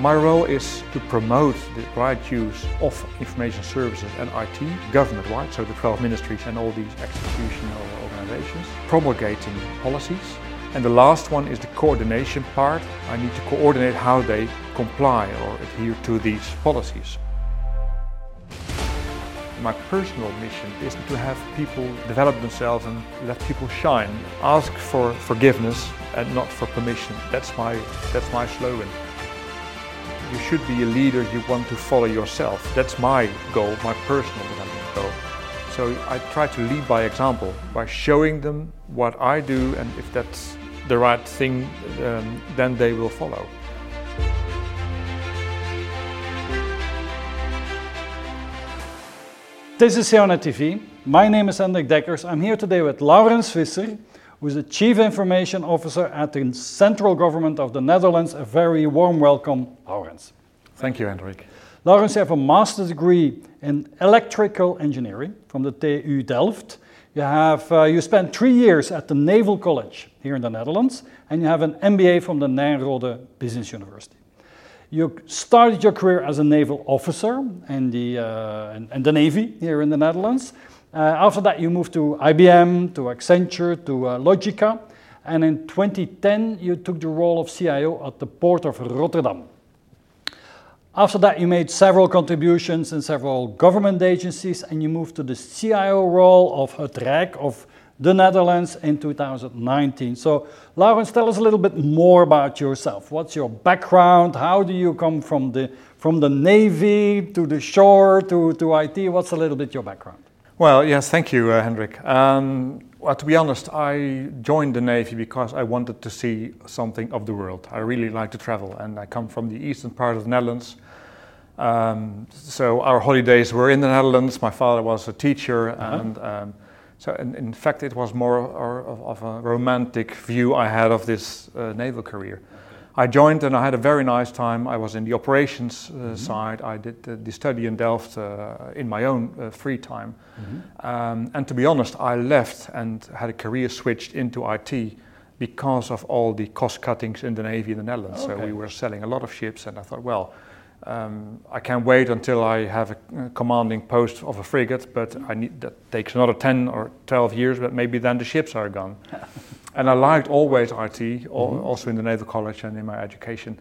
My role is to promote the right use of information services and IT government-wide, so the 12 ministries and all these executional organizations, promulgating policies. And the last one is the coordination part. I need to coordinate how they comply or adhere to these policies. My personal mission is to have people develop themselves and let people shine. Ask for forgiveness and not for permission. That's my, that's my slogan. You should be a leader you want to follow yourself. That's my goal, my personal goal. So I try to lead by example, by showing them what I do, and if that's the right thing, um, then they will follow. This is CIONET TV. My name is Hendrik Deckers. I'm here today with Lourens Visser, who is the Chief Information Officer at the Central Government of the Netherlands. A very warm welcome, Lourens. Thank you, Hendrik. Lourens, you have a master's degree in electrical engineering from the TU Delft. You have uh, you spent three years at the Naval College here in the Netherlands, and you have an MBA from the Nyenrode Business University. You started your career as a naval officer in the, uh, in, in the Navy here in the Netherlands. Uh, after that, you moved to IBM, to Accenture, to uh, Logica, and in 2010, you took the role of CIO at the Port of Rotterdam. After that, you made several contributions in several government agencies, and you moved to the CIO role of Het Rijk of the Netherlands in 2019. So, Lourens, tell us a little bit more about yourself. What's your background? How do you come from the from the Navy to the shore to, to IT? What's a little bit your background? Well, yes, thank you, uh, Hendrik. Um, well, to be honest, I joined the Navy because I wanted to see something of the world. I really like to travel, and I come from the eastern part of the Netherlands. Um, so our holidays were in the Netherlands. My father was a teacher, uh-huh. and um, so, in, in, fact, it was more of, of, a romantic view I had of this uh, naval career. I joined and I had a very nice time. I was in the operations uh, mm-hmm. side. I did uh, the study in Delft uh, in my own uh, free time. Mm-hmm. Um, and to be honest, I left and had a career switched into IT because of all the cost cuttings in the Navy in the Netherlands. Okay. So we were selling a lot of ships, and I thought, well, um, I can't wait until I have a, a, commanding post of a frigate, but I need, that takes another 10 or 12 years, but maybe then the ships are gone. and I liked always IT, mm-hmm. also in the Naval College and in my education.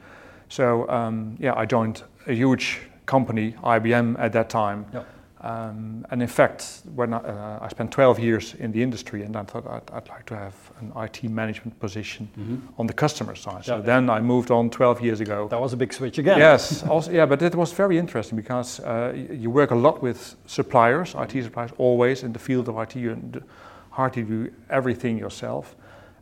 So, um, yeah, I joined a huge company, IBM, at that time. Yep. Um, and in fact, when I, uh, I, spent 12 years in the industry, and I thought I'd, I'd like to have an IT management position mm-hmm. on the customer side. So yeah. then I moved on 12 years ago. That was a big switch again. Yes, also, yeah, but it was very interesting because uh, you work a lot with suppliers, IT suppliers, always in the field of IT. You hardly do everything yourself.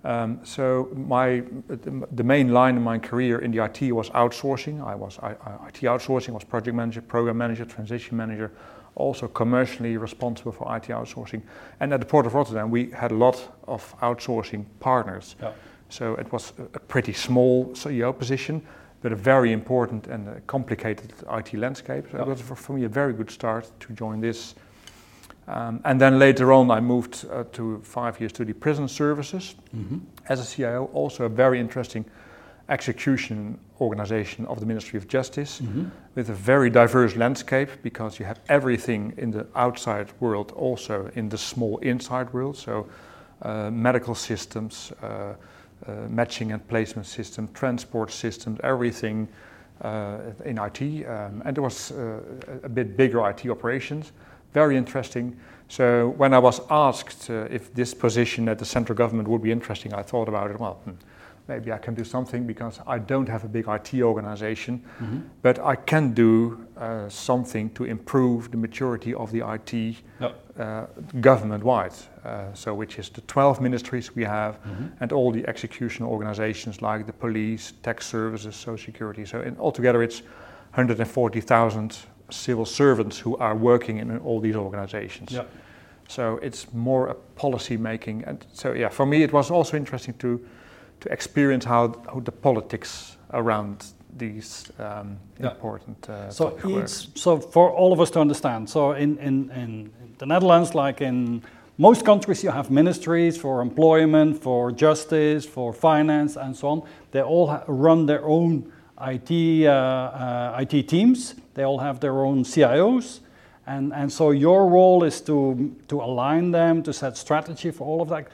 Um, so my the main line in my career in the IT was outsourcing. I was I, I, IT outsourcing, was project manager, program manager, transition manager also commercially responsible for IT outsourcing. And at the Port of Rotterdam, we had a lot of outsourcing partners. Yeah. So it was a pretty small CIO position, but a very important and complicated IT landscape. So yeah. it was for, for, me a very good start to join this. Um, and then later on, I moved uh, to five years to the prison services mm-hmm. as a CIO. Also a very interesting execution organization of the Ministry of Justice mm-hmm. with a very diverse landscape because you have everything in the outside world, also in the small inside world. So, uh, medical systems, uh, uh, matching and placement system, transport systems, everything uh, in IT. Um, and there was uh, a bit bigger IT operations, very interesting. So, when I was asked uh, if this position at the central government would be interesting, I thought about it. Well, hmm maybe I can do something because I don't have a big IT organization, mm-hmm. but I can do uh, something to improve the maturity of the IT uh, government wide. Uh, so, which is the 12 ministries we have mm-hmm. and all the execution organizations like the police, tax services, social security. So, in, altogether, it's 140,000 civil servants who are working in all these organizations. Yep. So, it's more a policy making. And so, yeah, for me, it was also interesting to to experience how, how the politics around these um, yeah. important uh, so so for all of us to understand so in, in, in the netherlands like in most countries you have ministries for employment for justice for finance and so on they all run their own IT, uh, uh, IT teams. They all have their own CIOs. And, and so your role is to, to align them, to set strategy for all of that.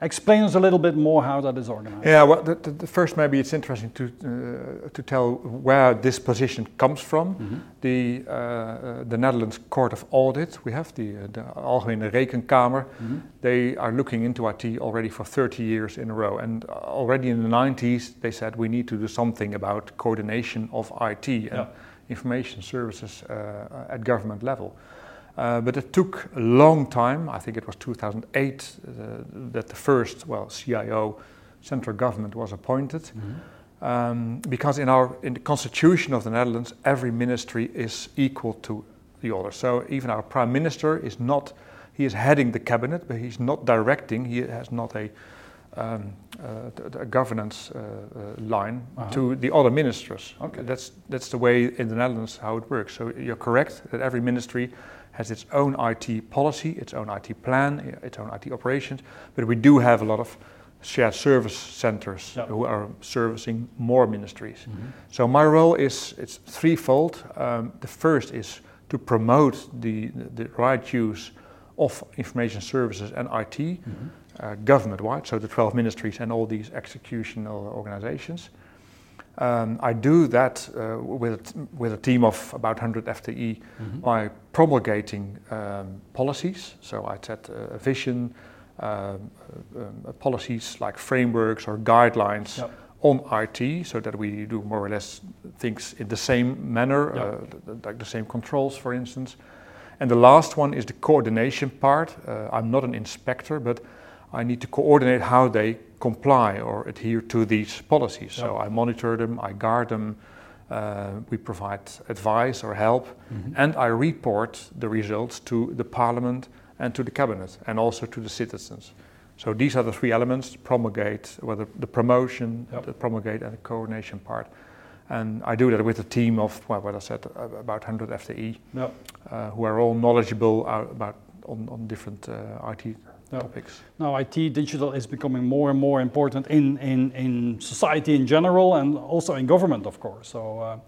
Explain us a little bit more how that is organized. Yeah, well, the, the, the first maybe it's interesting to uh, to tell where this position comes from. Mm-hmm. The uh, the Netherlands Court of Audit, we have the uh, the Algemene Rekenkamer. Mm-hmm. They are looking into IT already for 30 years in a row, and already in the 90s they said we need to do something about coordination of IT and yeah. information services uh, at government level. Uh, but it took a long time. I think it was 2008 uh, that the first, well, CIO, central government, was appointed. Mm-hmm. Um, because in our in the constitution of the Netherlands, every ministry is equal to the other. So even our prime minister is not. He is heading the cabinet, but he's not directing. He has not a um, uh, a governance uh, uh, line uh-huh. to the other ministers. Okay. That's that's the way in the Netherlands how it works. So you're correct that every ministry has its own IT policy, its own IT plan, its own IT operations, but we do have a lot of shared service centers yep. who are servicing more ministries. Mm-hmm. So my role is it's threefold. Um, the first is to promote the, the, the right use of information services and IT mm-hmm. uh, government-wide, so the 12 ministries and all these executional organizations. Um, I do that uh, with, with a team of about 100 FTE mm-hmm. by promulgating um, policies. So I set uh, a vision, uh, um, policies like frameworks or guidelines yep. on IT so that we do more or less things in the same manner, yep. Uh, like the same controls, for instance. And the last one is the coordination part. Uh, I'm not an inspector, but I need to coordinate how they comply or adhere to these policies. Yep. So I monitor them, I guard them, uh, we provide advice or help, mm-hmm. and I report the results to the parliament and to the cabinet and also to the citizens. So these are the three elements: promulgate, whether the promotion, yep. the promulgate, and the coordination part. And I do that with a team of, well, what I said, about 100 FTE, yep. uh, who are all knowledgeable about on, on different uh, IT no. topics. Now, IT digital is becoming more and more important in, in, in society in general and also in government, of course. So, uh,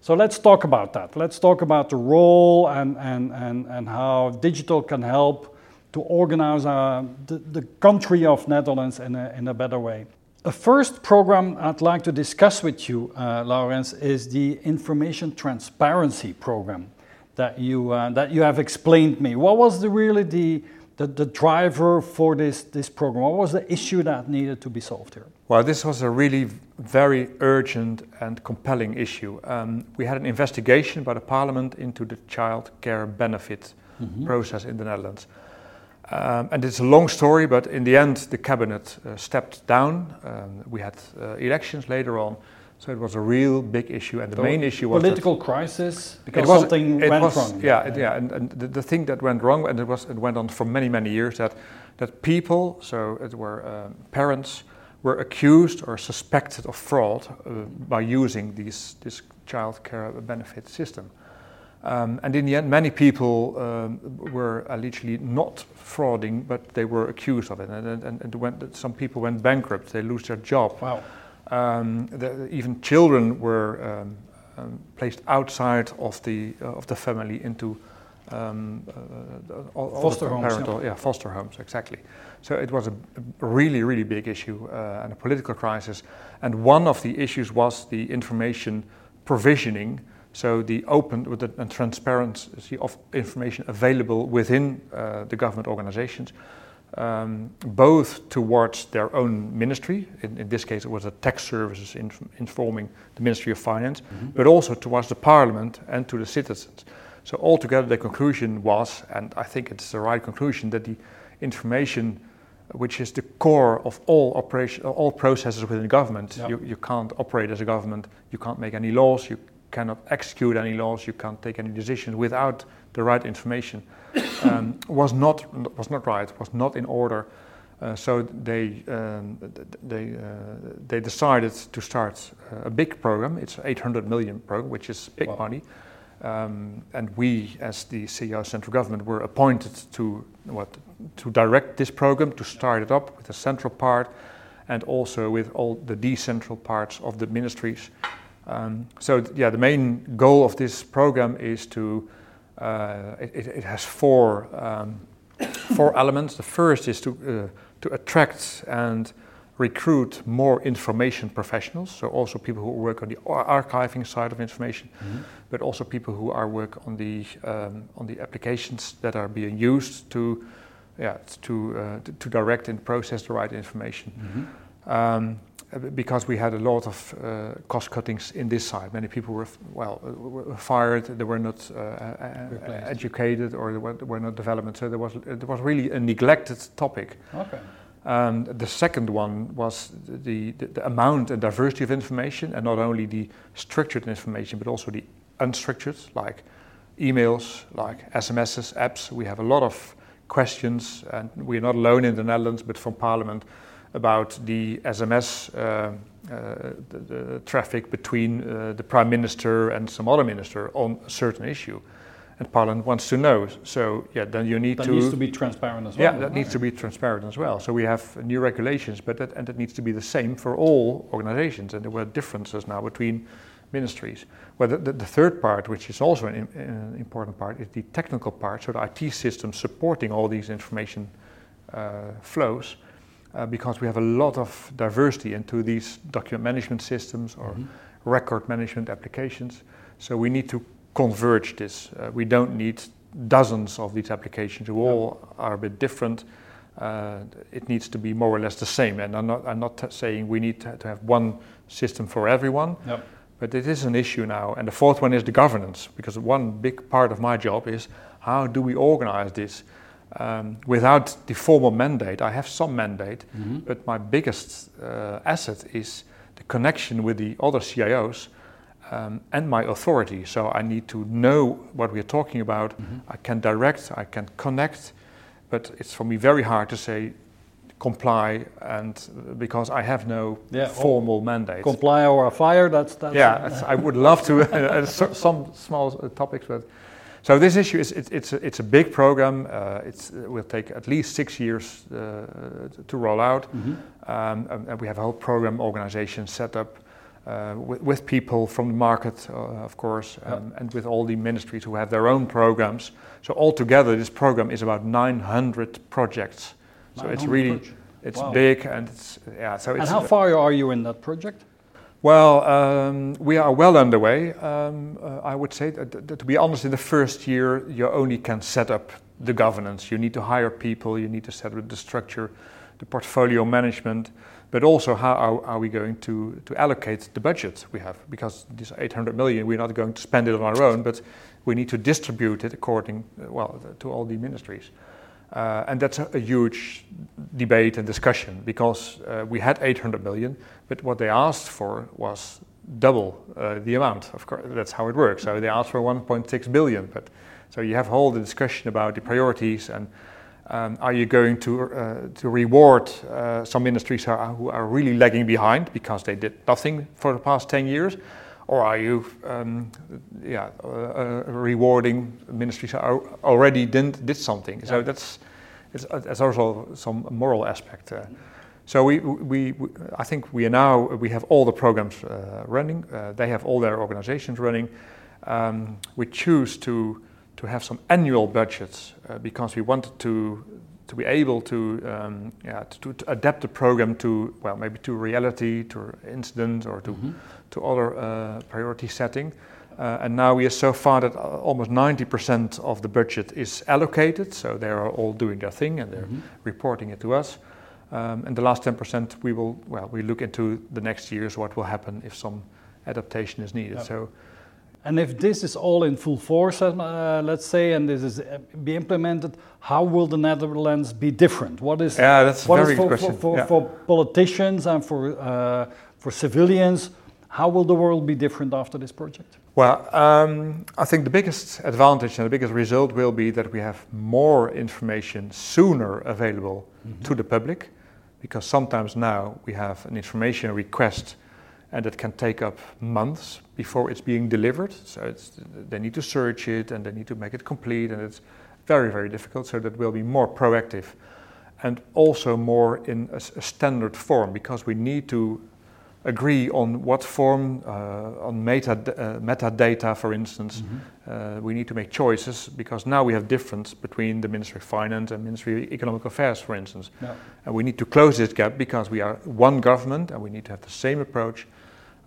so let's talk about that. Let's talk about the role and, and, and, and how digital can help to organize uh, the, the country of Netherlands in a, in a better way. A first program I'd like to discuss with you, uh, Lourens, is the Information Transparency Program that you, uh, that you have explained me. What was the, really the, the, the driver for this, this program? What was the issue that needed to be solved here? Well, this was a really very urgent and compelling issue. Um, we had an investigation by the parliament into the child care benefit mm-hmm. process in the Netherlands. Um, and it's a long story, but in the end, the cabinet uh, stepped down. Um, we had uh, elections later on. So it was a real big issue, and the, the main issue was political crisis because was, something went was, wrong. Yeah, it, yeah, and, and the, the, thing that went wrong, and it was it went on for many many years that that people, so it were uh, parents, were accused or suspected of fraud uh, by using these this child care benefit system. Um, and in the end, many people um, were allegedly not frauding, but they were accused of it. And, and, and when some people went bankrupt, they lose their job. Wow. Um, the, even children were um, um, placed outside of the uh, of the family into um, uh, all, foster all homes. Parental, yeah. yeah. foster homes exactly. So it was a, really really big issue uh, and a political crisis. And one of the issues was the information provisioning. So the open with the and transparency of information available within uh, the government organizations um, both towards their own ministry, in, in, this case it was the tax services informing the Ministry of Finance, mm-hmm. but also towards the Parliament and to the citizens. So altogether the conclusion was, and I think it's the right conclusion, that the information which is the core of all operation, all processes within government. Yep. You, you can't operate as a government, you can't make any laws, you cannot execute any laws, you can't take any decisions without the right information um, was not was not right, was not in order. Uh, so they um, they uh, they decided to start uh, a big program. It's 800 million program, which is big wow. money. Um, and we, as the CIO central government, were appointed to what to direct this program, to start it up with the central part, and also with all the decentral parts of the ministries Um, so th- yeah, the main goal of this program is to uh, it, it, has four um, four elements. The first is to uh, to attract and recruit more information professionals, so also people who work on the archiving side of information, mm-hmm. but also people who are work on the um, on the applications that are being used to yeah to uh, to, to, direct and process the right information. Mm-hmm. Um, because we had a lot of uh, cost cuttings in this side. Many people were, well, were fired, they were not uh, uh educated or they were, were, not development. So there was, there was really a neglected topic. Okay. Um, the second one was the, the, the, amount and diversity of information, and not only the structured information, but also the unstructured, like emails, like SMSs, apps. We have a lot of questions, and we're not alone in the Netherlands, but from Parliament, about the SMS uh, uh, the, the traffic between uh, the Prime Minister and some other minister on a certain issue and Parliament wants to know. So yeah, then you need that to. That needs to be transparent as well. Yeah, that needs to be transparent as well. So we have new regulations, but that and that needs to be the same for all organizations. And there were differences now between ministries. Well, the, the, the third part, which is also an, an, important part, is the technical part. So the IT system supporting all these information uh, flows. Uh, because we have a lot of diversity into these document management systems or mm-hmm. record management applications. So we need to converge this. Uh, we don't need dozens of these applications who all are a bit different. Uh, it needs to be more or less the same. And I'm not, I'm not t- saying we need to, to, have one system for everyone, yep. but it is an issue now. And the fourth one is the governance, because one big part of my job is how do we organize this? Um, without the formal mandate, I have some mandate, mm-hmm. but my biggest uh, asset is the connection with the other CIOs um, and my authority. So I need to know what we're talking about. Mm-hmm. I can direct, I can connect, but it's for me very hard to say comply and because I have no yeah, formal mandate. Comply or fire. That's that's. Yeah, I would love to. Uh, some small topics, but so this issue is it, it's a, it's a big program. Uh, it will take at least six years uh, to roll out, mm-hmm. um, and we have a whole program organization set up uh, with, with, people from the market, uh, of course, um, and with all the ministries who have their own programs. So altogether, this program is about 900 projects. So it's really it's wow. big and it's yeah. So and how far are you in that project? Well, um, we are well underway. Um, uh, I would say that, that, to be honest, in the first year, you only can set up the governance. You need to hire people. You need to set up the structure, the portfolio management but also how are, are, we going to, to allocate the budget we have? Because this 800 million, we're not going to spend it on our own, but we need to distribute it according, well, to all the ministries. Uh, and that's a, a, huge debate and discussion because uh, we had 800 million, but what they asked for was double uh, the amount. Of course, that's how it works. So they asked for 1.6 billion, but so you have all the discussion about the priorities and um, are you going to, uh, to reward uh, some industries who are, who are, really lagging behind because they did nothing for the past 10 years? Or are you um, yeah, uh, uh rewarding ministries who already did, did something? Yeah. So that's, it's, it's, also some moral aspect. Uh. so we, we, we, I think we are now, we have all the programs uh, running. they have all their organizations running. Um, we choose to to have some annual budgets uh, because we wanted to to be able to um, yeah to, to, adapt the program to well maybe to reality to incidents or to mm-hmm. To other uh, priority setting. Uh, and now we are so far that almost 90% of the budget is allocated, so they are all doing their thing and they're mm-hmm. reporting it to us. Um, and the last 10% we will well we look into the next years what will happen if some adaptation is needed. So and if this is all in full force, uh, let's say, and this is uh, be implemented, how will the Netherlands be different? What is yeah, that's what very for, good question. For, for, yeah. for politicians and for uh, for civilians, how will the world be different after this project? Well, um, I think the biggest advantage and the biggest result will be that we have more information sooner available mm-hmm. to the public, because sometimes now we have an information request and it can take up months before it's being delivered. So they need to search it and they need to make it complete, and it's very, very difficult. So that will be more proactive and also more in a, a standard form because we need to agree on what form, uh, on meta, uh, metadata, for instance. Mm-hmm. Uh, we need to make choices because now we have difference between the Ministry of Finance and Ministry of Economic Affairs, for instance. Yeah. And we need to close this gap because we are one government and we need to have the same approach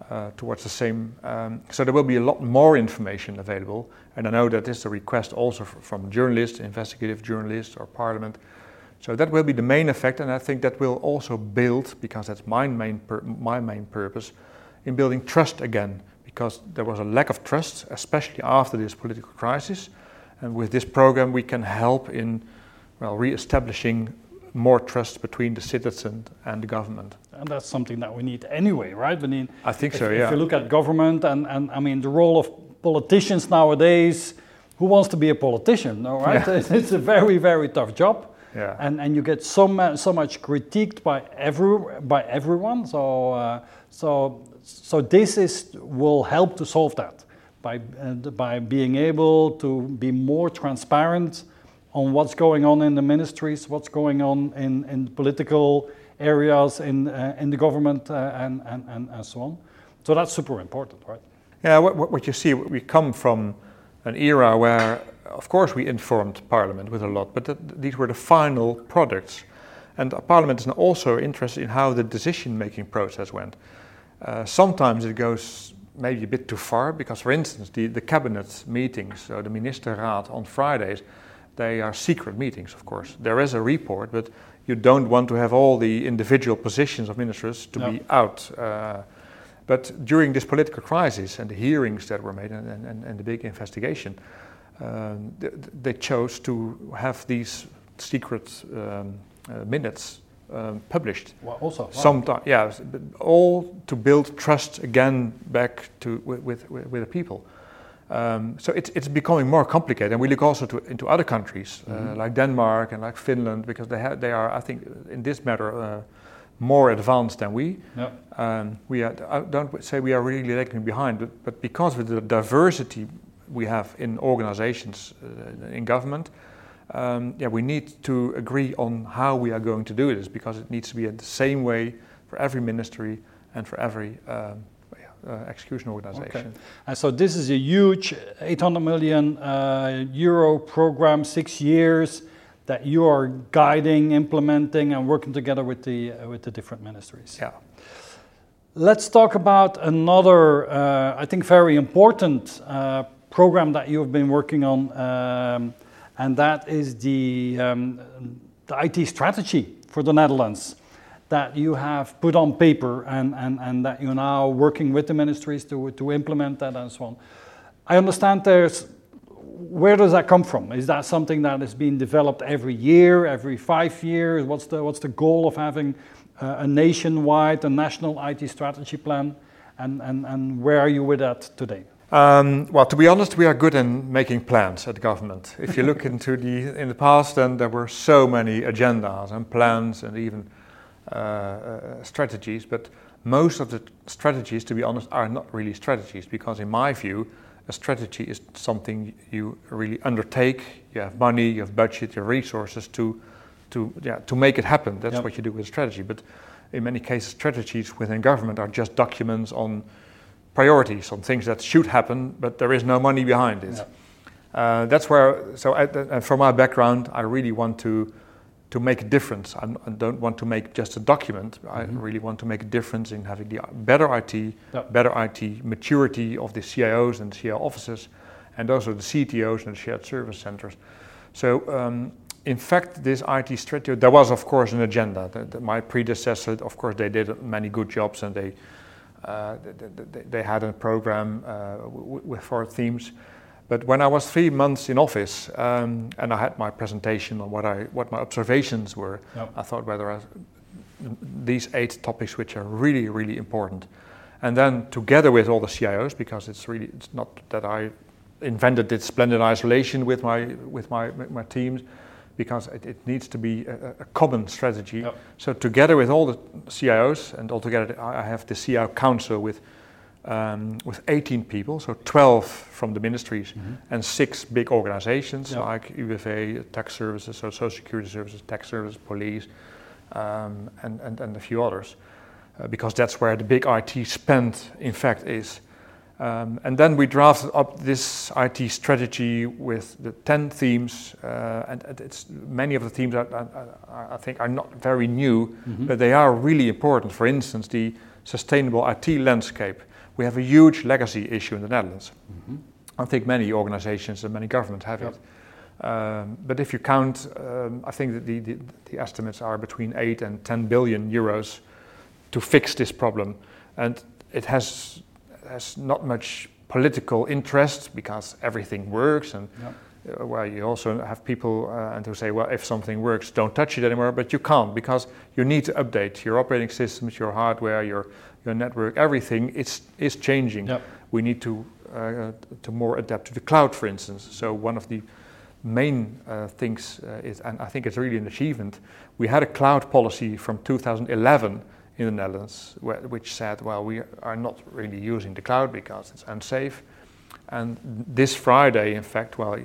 uh, towards the same. Um, so there will be a lot more information available. And I know that this is a request also from journalists, investigative journalists, or Parliament so that will be the main effect, and I think that will also build, because that's my main, my main purpose, in building trust again, because there was a lack of trust, especially after this political crisis. And with this program, we can help in well, re-establishing more trust between the citizen and the government. And that's something that we need anyway, right? I mean, I think if, so. Yeah. If you look at government and, and I mean the role of politicians nowadays, who wants to be a politician? No, right? Yeah. It's a very very tough job. Yeah. And, and you get so, so much critiqued by, every, by everyone. So, uh, so, so this is, will help to solve that by, uh, by being able to be more transparent on what's going on in the ministries, what's going on in, in political areas in, uh, in the government uh, and, and, and, and so on. So that's super important, right? Yeah, what, what you see, we come from an era where of course, we informed Parliament with a lot, but th these were the final products. And Parliament is also interested in how the decision making process went. Uh, sometimes it goes maybe a bit too far because, for instance, the, the cabinet meetings, so the Ministerraad on Fridays, they are secret meetings, of course. There is a report, but you don't want to have all the individual positions of ministers to no. be out. Uh, but during this political crisis and the hearings that were made and, and, and the big investigation, um, they chose to have these secret um, uh, minutes um, published. Well, also, wow. Sometime, yeah, all to build trust again back to with with, with the people. Um, so it's it's becoming more complicated, and we look also to, into other countries uh, mm-hmm. like Denmark and like Finland because they have they are I think in this matter. Uh, more advanced than we. Yep. Um, we are, I don't say we are really lagging behind, but, but because of the diversity we have in organizations uh, in government, um, yeah, we need to agree on how we are going to do this because it needs to be the same way for every ministry and for every um, uh, execution organization. Okay. And so this is a huge 800 million uh, euro program, six years that you are guiding, implementing, and working together with the uh, with the different ministries. Yeah. Let's talk about another, uh, I think, very important uh, program that you've been working on, um, and that is the, um, the IT strategy for the Netherlands that you have put on paper and, and, and that you're now working with the ministries to, to implement that and so on. I understand there's where does that come from? Is that something that is being developed every year, every five years? What's the, what's the goal of having uh, a nationwide, a national IT strategy plan? And, and, and where are you with that today? Um, well, to be honest, we are good in making plans at government. If you look into the in the past, then there were so many agendas and plans and even uh, uh, strategies. But most of the strategies, to be honest, are not really strategies because, in my view, a strategy is something you really undertake. You have money, you have budget, you have resources to to yeah to make it happen. That's yep. what you do with a strategy. But in many cases, strategies within government are just documents on priorities on things that should happen, but there is no money behind it. Yeah. Uh, that's where, so I, uh, from my background, I really want to to make a difference. I'm, I do not want to make just a document. Mm-hmm. I really want to make a difference in having the better IT, yeah. better IT maturity of the CIOs and CIO offices, and also the CTOs and the shared service centers. So. Um, in fact, this IT strategy, there was of course an agenda. The, the, my predecessor, of course, they did many good jobs and they uh, they had a program uh, with four themes. But when I was three months in office um, and I had my presentation on what I what my observations were, yep. I thought whether I, these eight topics which are really really important, and then together with all the CIOs because it's really it's not that I invented this splendid isolation with my with my my teams because it, it needs to be a, a common strategy. Yep. So together with all the CIOs and altogether I have the CIO council with um, with 18 people, so 12 from the ministries mm-hmm. and six big organizations like UWV, tax services, so social security services, tax services, police, um, and, and, and a few others. uh, because that's where the big IT spend, in fact, is. Um, and then we drafted up this IT strategy with the 10 themes, uh, and, and, it's many of the themes are, are, I think are not very new, mm-hmm. but they are really important. For instance, the sustainable IT landscape. We have a huge legacy issue in the Netherlands. Mm-hmm. I think many organizations and many governments have yep. it. Um, but if you count, um, I think that the, the, the, estimates are between 8 and 10 billion euros to fix this problem. And it has, has not much political interest because everything works. And yep. uh, well, you also have people uh, and who say, well, if something works, don't touch it anymore. But you can't because you need to update your operating systems, your hardware, your, your network, everything is, is changing. Yep. We need to uh, to more adapt to the cloud, for instance. So one of the main uh, things uh, is, and I think it's really an achievement, we had a cloud policy from 2011 in the Netherlands, which said, well, we are not really using the cloud because it's unsafe. And this Friday, in fact, well,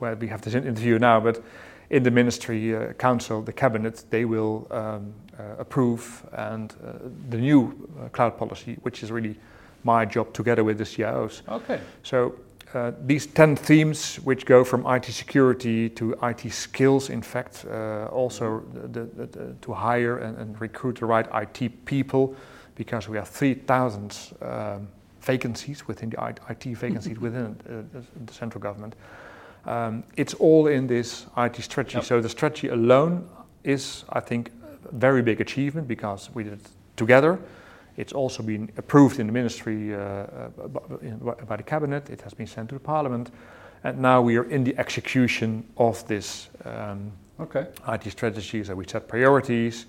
well we have this interview now, but in the Ministry uh, Council, the Cabinet, they will um, uh, approve and uh, the new cloud policy, which is really my job together with the CIOs. Okay. So uh, these 10 themes, which go from IT security to IT skills, in fact, uh, also the, the, the, to hire and, and, recruit the right IT people, because we have 3,000 um, vacancies within the IT vacancies within uh, the central government. Um, it's all in this IT strategy. Yep. So the strategy alone is, I think, a very big achievement because we did it together. It's also been approved in the ministry uh, uh, by the cabinet. It has been sent to the parliament. And now we are in the execution of this um, okay. IT strategy. So we set priorities.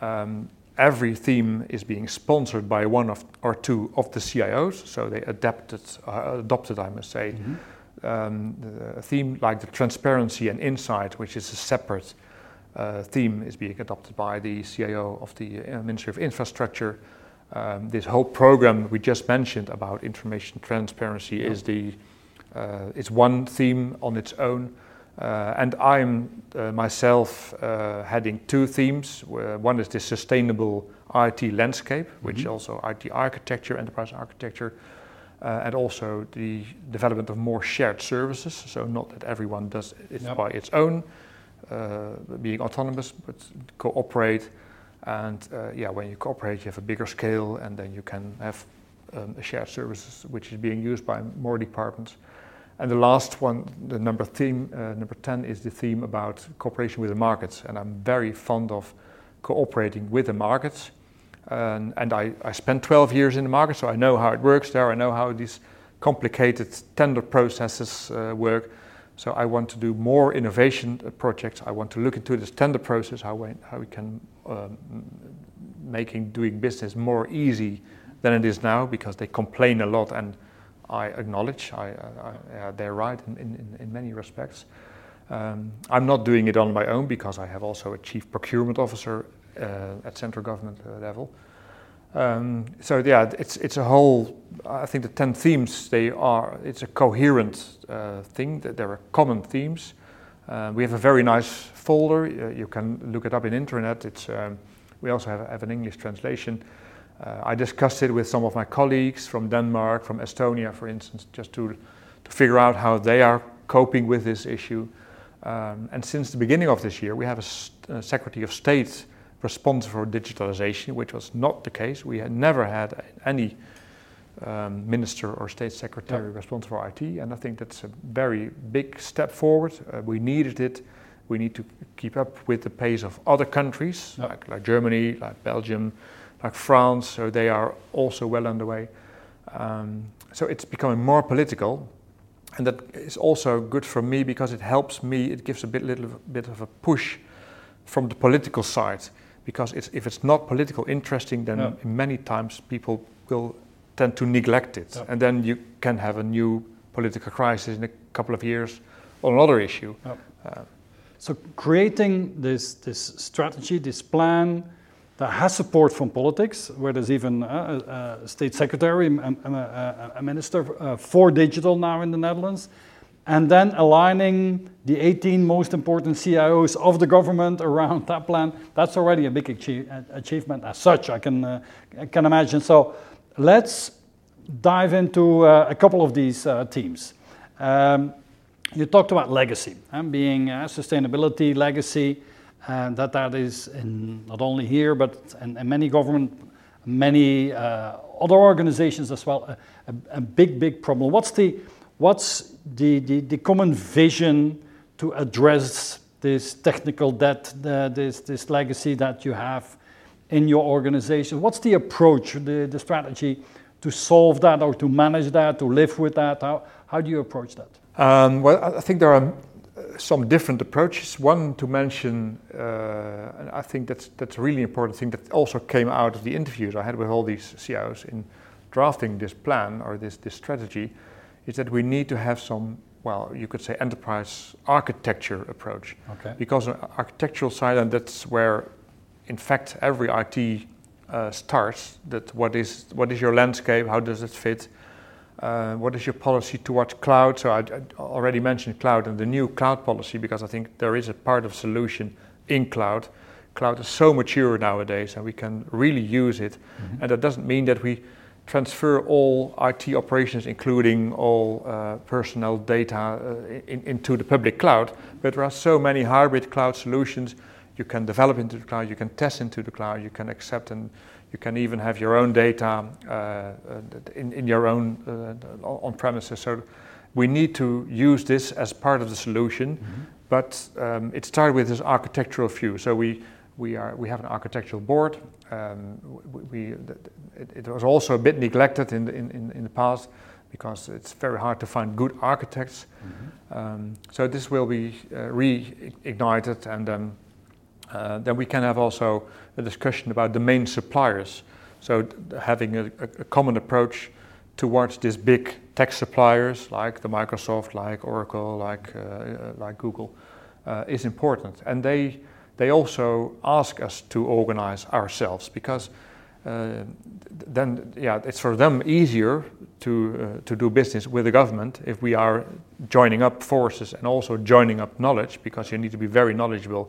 Um, every theme is being sponsored by one of or two of the CIOs. So they adapted, uh, adopted, I must say, mm-hmm. Um, a theme like the transparency and insight, which is a separate uh, theme, is being adopted by the CIO of the uh, Ministry of Infrastructure. Um, this whole program we just mentioned about information transparency yeah. is the uh, it's one theme on its own, uh, and I'm uh, myself uh, heading two themes. one is the sustainable IT landscape, mm-hmm. which also IT architecture, enterprise architecture, uh, and also the development of more shared services. So not that everyone does it yep. by its own, uh, being autonomous, but cooperate and uh, yeah, when you cooperate, you have a bigger scale, and then you can have um, a shared services which is being used by more departments. And the last one, the number theme, uh, number ten, is the theme about cooperation with the markets. And I'm very fond of cooperating with the markets. And, and I, I spent 12 years in the market, so I know how it works there. I know how these complicated tender processes uh, work. So I want to do more innovation uh, projects. I want to look into this tender process, how we, how we can um, making doing business more easy than it is now because they complain a lot and I acknowledge I, I, I, they're right in, in, in many respects. Um, I'm not doing it on my own because I have also a chief procurement officer at central government uh, level. Um, so yeah, it's it's a whole. I think the ten themes they are. It's a coherent uh, thing. That there are common themes. Uh, we have a very nice folder. Uh, you can look it up in internet. It's um, we also have, have, an English translation. Uh, I discussed it with some of my colleagues from Denmark, from Estonia, for instance, just to to figure out how they are coping with this issue. Um, and since the beginning of this year, we have a, a Secretary of State responsible for digitalization, which was not the case. We had never had any um, minister or state secretary yep. responsible for IT, and I think that's a very big step forward. Uh, we needed it. We need to keep up with the pace of other countries, yep. like, like Germany, like Belgium, like France, so they are also well underway. Um, so it's becoming more political, and that is also good for me because it helps me. It gives a bit, little bit of a push from the political side because it's, if it's not political interesting, then yeah. many times people will tend to neglect it, yeah. and then you can have a new political crisis in a couple of years on another issue. Yeah. Uh, so creating this this strategy, this plan that has support from politics, where there's even a, a state secretary, a, a, a minister uh, for digital now in the Netherlands. And then aligning the 18 most important CIOs of the government around that plan, that's already a big achieve, achievement as such, I can, uh, I can imagine. So let's dive into uh, a couple of these uh, teams. Um, you talked about legacy and being sustainability legacy, and that that is in, not only here but in, in many government, many uh, other organizations as well, a, a, a, big big problem. What's the what's the, the, the common vision to address this technical debt, the, this this legacy that you have in your organization? What's the approach, the, the strategy to solve that or to manage that, to live with that? How, how do you approach that? Um, well, I think there are uh, some different approaches. One to mention, uh, and I think that's that's a really important thing that also came out of the interviews I had with all these CIOs in drafting this plan or this this strategy, is that we need to have some, well, you could say enterprise architecture approach. Okay. Because on architectural side, and that's where, in fact, every IT uh, starts. That what is what is your landscape? How does it fit? Uh, what is your policy towards cloud? So I, I, already mentioned cloud and the new cloud policy because I think there is a part of solution in cloud. Cloud is so mature nowadays and we can really use it. Mm-hmm. And that doesn't mean that we transfer all IT operations, including all uh, personnel data, uh, in, into the public cloud. But there are so many hybrid cloud solutions. You can develop into the cloud, you can test into the cloud, you can accept and you can even have your own data uh, uh, in, in your own uh, on premises. So we need to use this as part of the solution, mm-hmm. but um, it started with this architectural view. So we we are we have an architectural board. Um, we, we it, it, was also a bit neglected in the, in, in the past because it's very hard to find good architects. Mm-hmm. Um, so this will be uh, reignited and. Um, uh, then we can have also a discussion about the main suppliers. So having a, a, common approach towards these big tech suppliers like the Microsoft, like Oracle, like uh, uh, like Google, uh, is important. And they they also ask us to organize ourselves because uh, then yeah it's for them easier to uh, to do business with the government if we are joining up forces and also joining up knowledge because you need to be very knowledgeable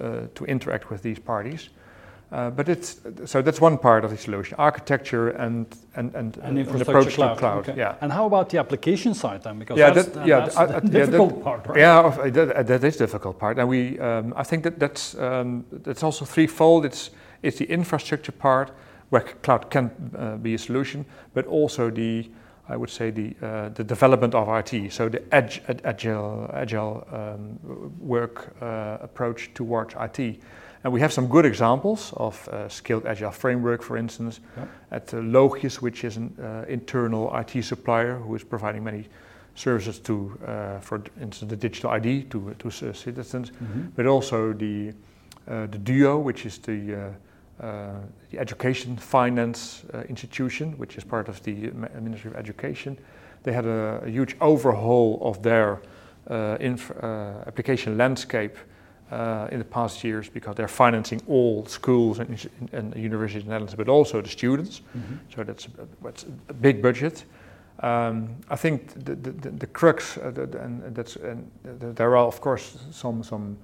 uh, to interact with these parties. Uh, but it's so that's one part of the solution: architecture and and and, and, and approach cloud. to cloud. Okay. Yeah. And how about the application side then? Because yeah, that's, that, yeah, that's the difficult yeah, that, part, right? Yeah, that, that is difficult part, and we um, I think that that's um, that's also threefold. It's it's the infrastructure part where cloud can uh, be a solution, but also the I would say the uh, the development of IT, so the edge, agile agile um, work uh, approach towards IT, and we have some good examples of uh, scaled agile framework, for instance, yep. at uh, Logius, which is an uh, internal IT supplier who is providing many services to, uh, for instance, the digital ID to to citizens, mm-hmm. but also the the Duo, which is the uh, the Education Finance uh, Institution, which is part of the Ministry of Education. They had a, a huge overhaul of their uh, inf- application landscape in the past years because they're financing all schools and, and universities in the Netherlands, but also the students. Mm-hmm. So that's, that's a big budget. Um, I think the, the, the crux, uh, the, and that's, and there are of course some some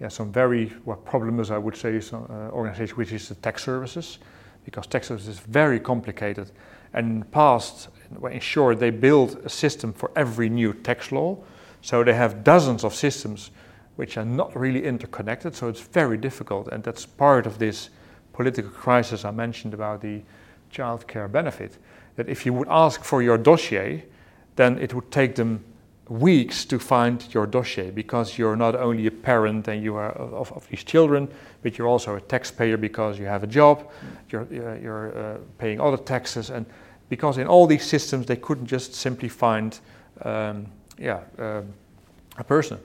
yeah, some very well, problems, I would say, some, uh, organization, which is the tax services, because tax services is very complicated. And in the past, in short, they build a system for every new tax law. So they have dozens of systems which are not really interconnected. So it's very difficult. And that's part of this political crisis I mentioned about the childcare benefit. That if you would ask for your dossier, then it would take them weeks to find your dossier because you're not only a parent and you are of, of these children, but you're also a taxpayer because you have a job, you're, you're uh, paying other taxes, and because in all these systems they couldn't just simply find, um, yeah, uh, a person.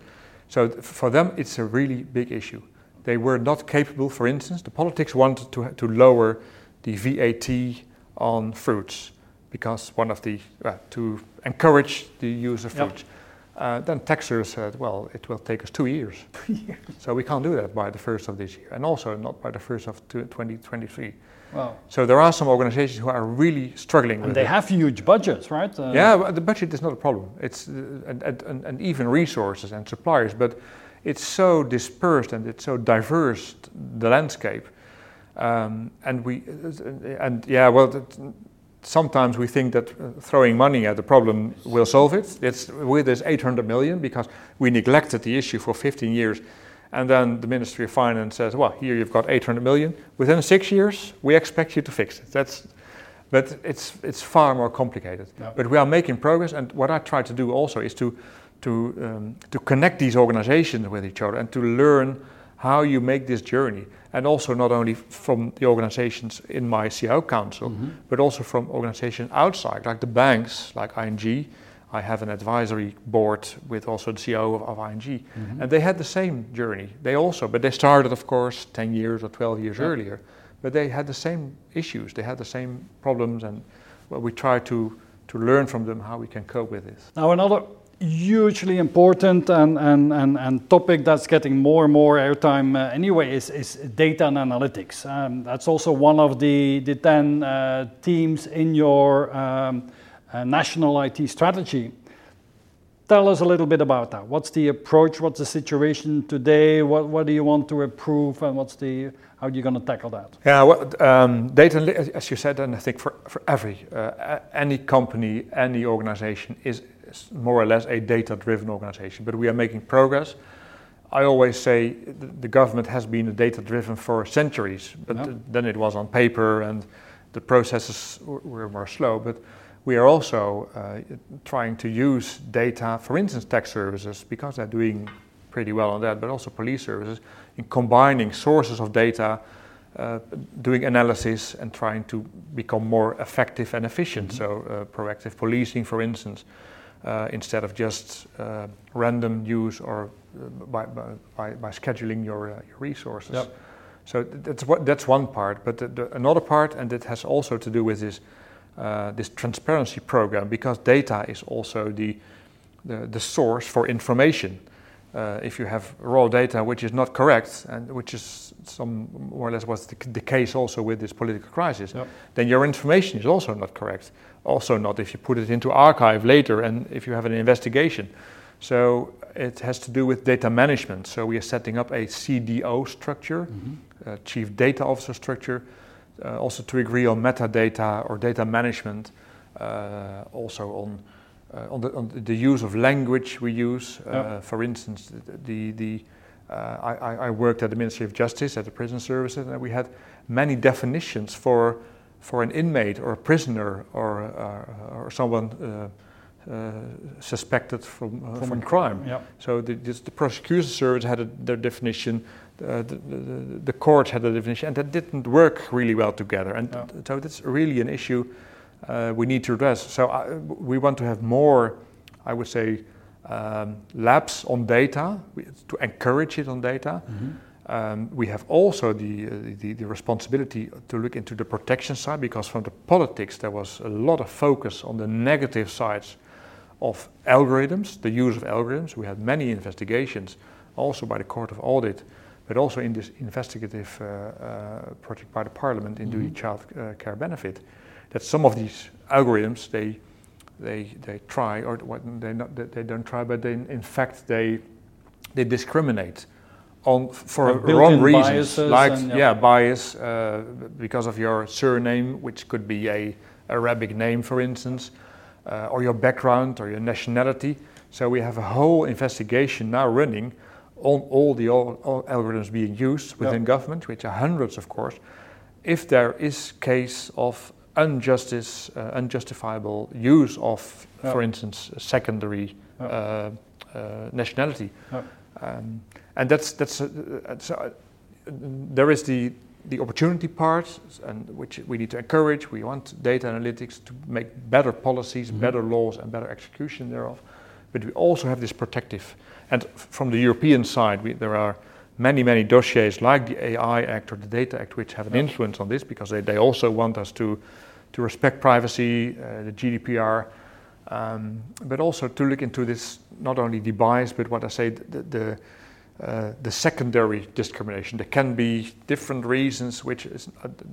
So th- for them it's a really big issue. They were not capable, for instance, the politics wanted to, to lower the VAT on fruits because one of the, uh, to encourage the use of fruits. Yep. Uh, then taxers said, well, it will take us two years. so we can't do that by the first of this year, and also not by the first of 2023. Wow. So there are some organizations who are really struggling And with they it. have huge budgets, right? Uh, Yeah, but the budget is not a problem. It's uh, and, and, and- even resources and suppliers, but it's so dispersed and it's so diverse the landscape. Um, and we and yeah, well, sometimes we think that uh, throwing money at the problem will solve it. It's with this 800 million because we neglected the issue for 15 years. And then the Ministry of Finance says, well, here you've got 800 million. Within six years, we expect you to fix it. That's, but it's, it's far more complicated. Yeah. But we are making progress. And what I try to do also is to, to, um, to connect these organizations with each other and to learn how you make this journey. And also not only from the organizations in my CIO council, Mm-hmm. but also from organizations outside, like the banks, like ING. I have an advisory board with also the CEO of, of ING, Mm-hmm. and they had the same journey. They also, but they started, of course, 10 years or 12 years Yeah. earlier, but they had the same issues, they had the same problems, and well, we try to, to learn from them how we can cope with this. Now, another hugely important and, and, and, and topic that's getting more and more airtime uh, anyway is, is data and analytics. Um, that's also one of the, the 10 uh, themes in your um, uh, national IT strategy. Tell us a little bit about that. What's the approach? What's the situation today? What, what do you want to improve? And what's the, how are you going to tackle that? Yeah, well, um, data, as you said, and I think for, for every, uh, any company, any organization is, more or less a data driven organization, but we are making progress. I always say the, the government has been data driven for centuries, but then it was on paper and the processes were more slow. But we are also uh, trying to use data, for instance, tax services, because they're doing pretty well on that, but also police services, in combining sources of data, uh, doing analysis, and trying to become more effective and efficient. Mhm. So, uh, proactive policing, for instance, uh, instead of just uh, random use or uh, by, by, by, scheduling your, uh, your resources. Yep. So that's what that's one part, but the, the, another part, and it has also to do with this uh, this transparency program, because data is also the the, the source for information. Uh, if you have raw data which is not correct, and which is some more or less was the, the case also with this political crisis, Yep. then your information is also not correct. Also, not if you put it into archive later and if you have an investigation. So it has to do with data management. So we are setting up a CDO structure, uh, Chief Data Officer structure, uh, also to agree on metadata or data management, uh, also on. Uh, on, the, on the use of language we use, uh, for instance, the, the uh, I, I- worked at the Ministry of Justice at the prison services, and we had many definitions for for an inmate or a prisoner or uh, or someone uh, uh, suspected from uh, From from, crime. Yeah. So the, the prosecution service had a, their definition, the, the, the court had a definition, and that didn't work really well together. And Yeah. so that's really an issue uh, we need to address. So I, we want to have more, I would say, um, labs on data to encourage it on data. Um, we have also the, uh, the, the responsibility to look into the protection side because from the politics there was a lot of focus on the negative sides of algorithms, the use of algorithms. We had many investigations also by the Court of Audit, but also in this investigative uh, uh, project by the Parliament into the Mhm. child uh, care benefit, that some of these algorithms they they they try or what they not they they don't try, but they in fact they they discriminate on for Like wrong reasons, like and, yeah. yeah, bias uh, because of your surname, which could be a Arabic name, for instance, uh, or your background or your nationality. So we have a whole investigation now running on all the all, all algorithms being used within government, which are hundreds, of course. If there is case of injustice, uh, unjustifiable use of, Yeah. for instance, secondary Yeah. uh, uh, nationality, um, and that's that's uh, so, uh, there is the the opportunity part, and which we need to encourage. We want data analytics to make better policies, Mhm. better laws, and better execution thereof. But we also have this protective. And from the European side, we, there are many, many dossiers like the AI Act or the Data Act which have an influence on this because they, they also want us to, to respect privacy, uh, the GDPR, um, but also to look into this not only the bias, but what I say, the, the, uh, the secondary discrimination. There can be different reasons, which is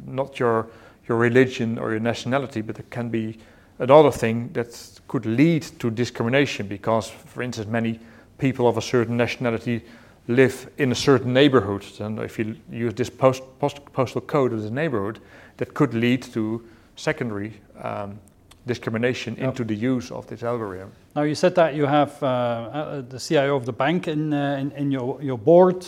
not your your religion or your nationality, but there can be another thing that could lead to discrimination because, for instance, many people of a certain nationality live in a certain neighborhood. And if you use this post, post, postal code of the neighborhood, that could lead to secondary um, discrimination yep. into the use of this algorithm. Now, you said that you have uh, uh, the CIO of the bank in, uh, in, in, your, your board,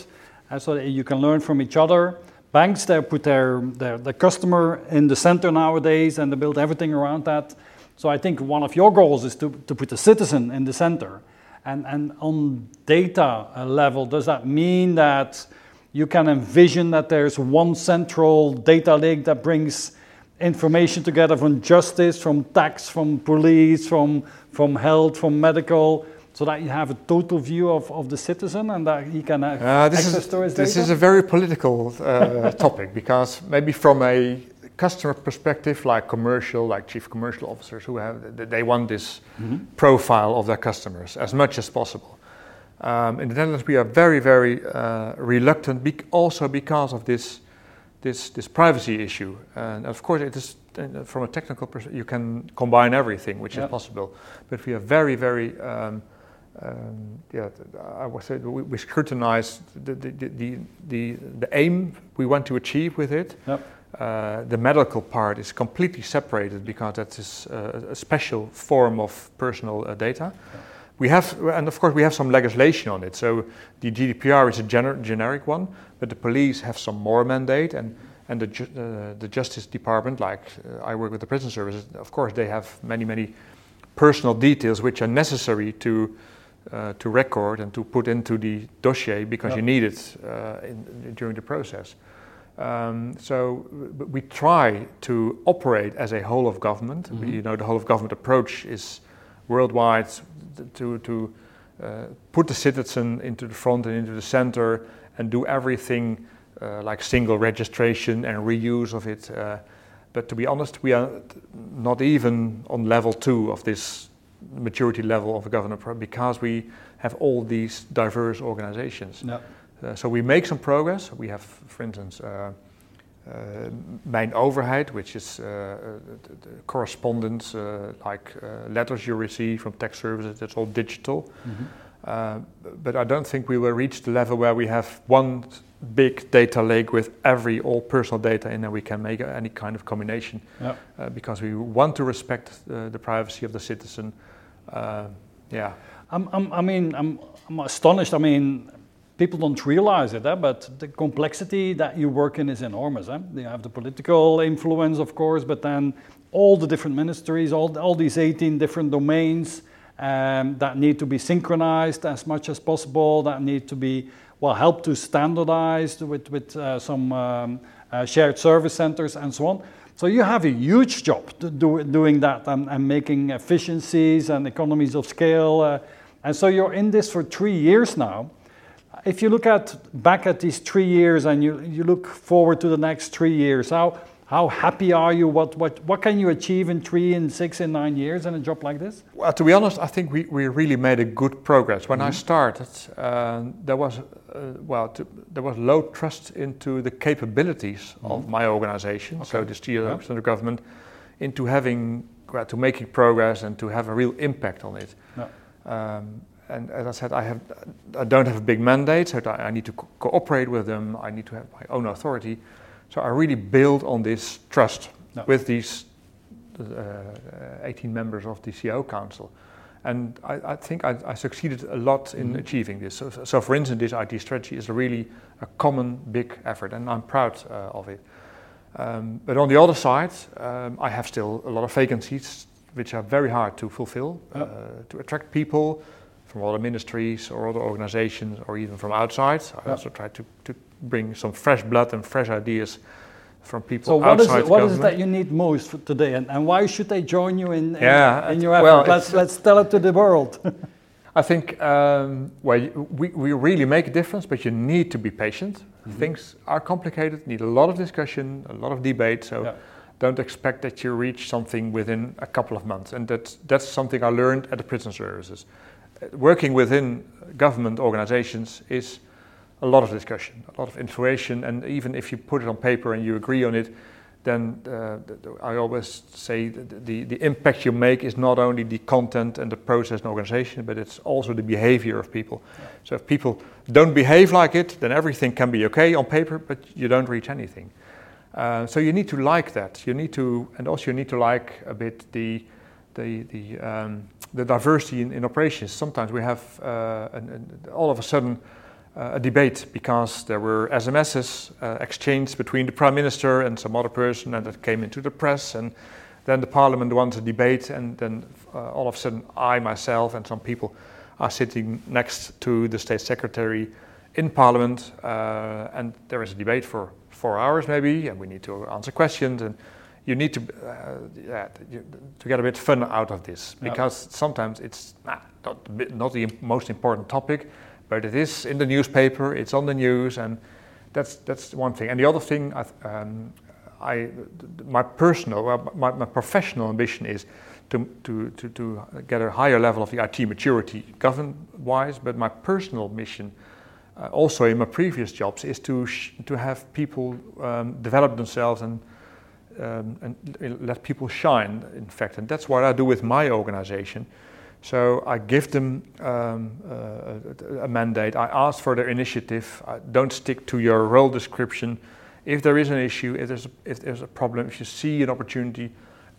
uh, so that you can learn from each other. Banks, they put their, their, their customer in the center nowadays and they build everything around that. So I think one of your goals is to, to put the citizen in the center. And, and on data level, does that mean that you can envision that there's one central data lake that brings information together from justice, from tax, from police, from, from health, from medical, so that you have a total view of, of the citizen and that he can uh, this access is, to his This is a very political uh, topic because maybe from a customer perspective, like commercial, like chief commercial officers who have, they want this mm-hmm. profile of their customers as much as possible. Um, in the Netherlands, we are very, very uh, reluctant, be- also because of this, this, this privacy issue. And of course, it is uh, from a technical perspective, you can combine everything, which yep. is possible. But we are very, very, um, um, yeah, I would say we, we scrutinize the, the, the, the, the aim we want to achieve with it. Yep. Uh, the medical part is completely separated because that is uh, a special form of personal uh, data. Yeah. We have, and of course, we have some legislation on it. So the GDPR is a gener- generic one, but the police have some more mandate, and and the ju- uh, the Justice Department, like uh, I work with the prison services, of course, they have many many personal details which are necessary to to record and to put into the dossier because yeah. you need it in, during the process. Um, so we try to operate as a whole of government. Mm-hmm. You know, the whole of government approach is worldwide to, to uh, put the citizen into the front and into the center and do everything uh, like single registration and reuse of it. Uh, but to be honest, we are not even on level two of this maturity level of a government because we have all these diverse organizations. No. Uh, so we make some progress. We have, for instance, uh, uh, Mijn Overheid, which is correspondence, like letters you receive from tax services, that's all digital. Mm-hmm. Uh, but I don't think we will reach the level where we have one big data lake with every all personal data in and we can make any kind of combination yep. uh, because we want to respect uh, the privacy of the citizen. yeah. I'm, I'm, i mean, I'm, I'm astonished. I mean, people don't realize it, eh? but the complexity that you work in is enormous. Eh? You have the political influence, of course, but then all the different ministries, all, all these 18 different domains um, that need to be synchronized as much as possible, that need to be, well, helped to standardize with, with uh, some um, uh, shared service centers and so on. So you have a huge job do, doing that and, and, making efficiencies and economies of scale. Uh, and so you're in this for three years now if you look at back at these three years and you, you look forward to the next three years, how, how happy are you? What, what, what can you achieve in three, in six, in nine years in a job like this? Well, to be honest, I think we, we really made a good progress. When mm-hmm. I started, uh, there was uh, well, to, there was low trust into the capabilities mm-hmm. of my organization, okay. so the steel yeah. center government, into having well, to making progress and to have a real impact on it. Yeah. Um, and as I said, I have I don't have a big mandate, so I need to co- cooperate with them. I need to have my own authority. So I really build on this trust no. with these uh, 18 members of the CIO Council. And I, I think I, I, succeeded a lot in mm-hmm. achieving this. So, so, for instance, this IT strategy is really a common big effort, and I'm proud uh, of it. Um, but on the other side, um, I have still a lot of vacancies, which are very hard to fulfill, uh, to attract people, from other ministries or other organizations or even from outside. I also try to, to bring some fresh blood and fresh ideas from people so what outside is it, what is it that you need most today and, and why should they join you in, in, yeah, in your effort? Well, let's, let's tell it to the world. I think um, well, we, we really make a difference, but you need to be patient. Mm-hmm. Things are complicated, need a lot of discussion, a lot of debate. So yeah. don't expect that you reach something within a couple of months. And that's, that's something I learned at the prison services working within government organizations is a lot of discussion, a lot of information, and even if you put it on paper and you agree on it, then uh, I always say the, the impact you make is not only the content and the process and organization, but it's also the behavior of people. Yeah. So if people don't behave like it, then everything can be okay on paper, but you don't reach anything. Uh, so you need to like that. You need to, and also you need to like a bit the the the, um, the diversity in, in, operations. Sometimes we have uh, an, an, all of a sudden uh, a debate because there were SMSs uh, exchanged between the prime minister and some other person, and that came into the press, and then the parliament wants a debate, and then uh, all of a sudden I myself and some people are sitting next to the state secretary in parliament, uh, and there is a debate for four hours maybe, and we need to answer questions, and you need to uh, yeah, to get a bit fun out of this because yep. sometimes it's nah, not, not the most important topic but it is in the newspaper, it's on the news, and that's that's one thing. And the other thing, I, um, I my personal, my, my professional ambition is to, to, to, to get a higher level of the IT maturity government-wise, but my personal mission, uh, also in my previous jobs, is to to have people um, develop themselves and um, and let people shine. In fact, and that's what I do with my organization. So I give them um, uh, a mandate. I ask for their initiative. I don't stick to your role description. If there is an issue, if there's a, if there's a problem, if you see an opportunity,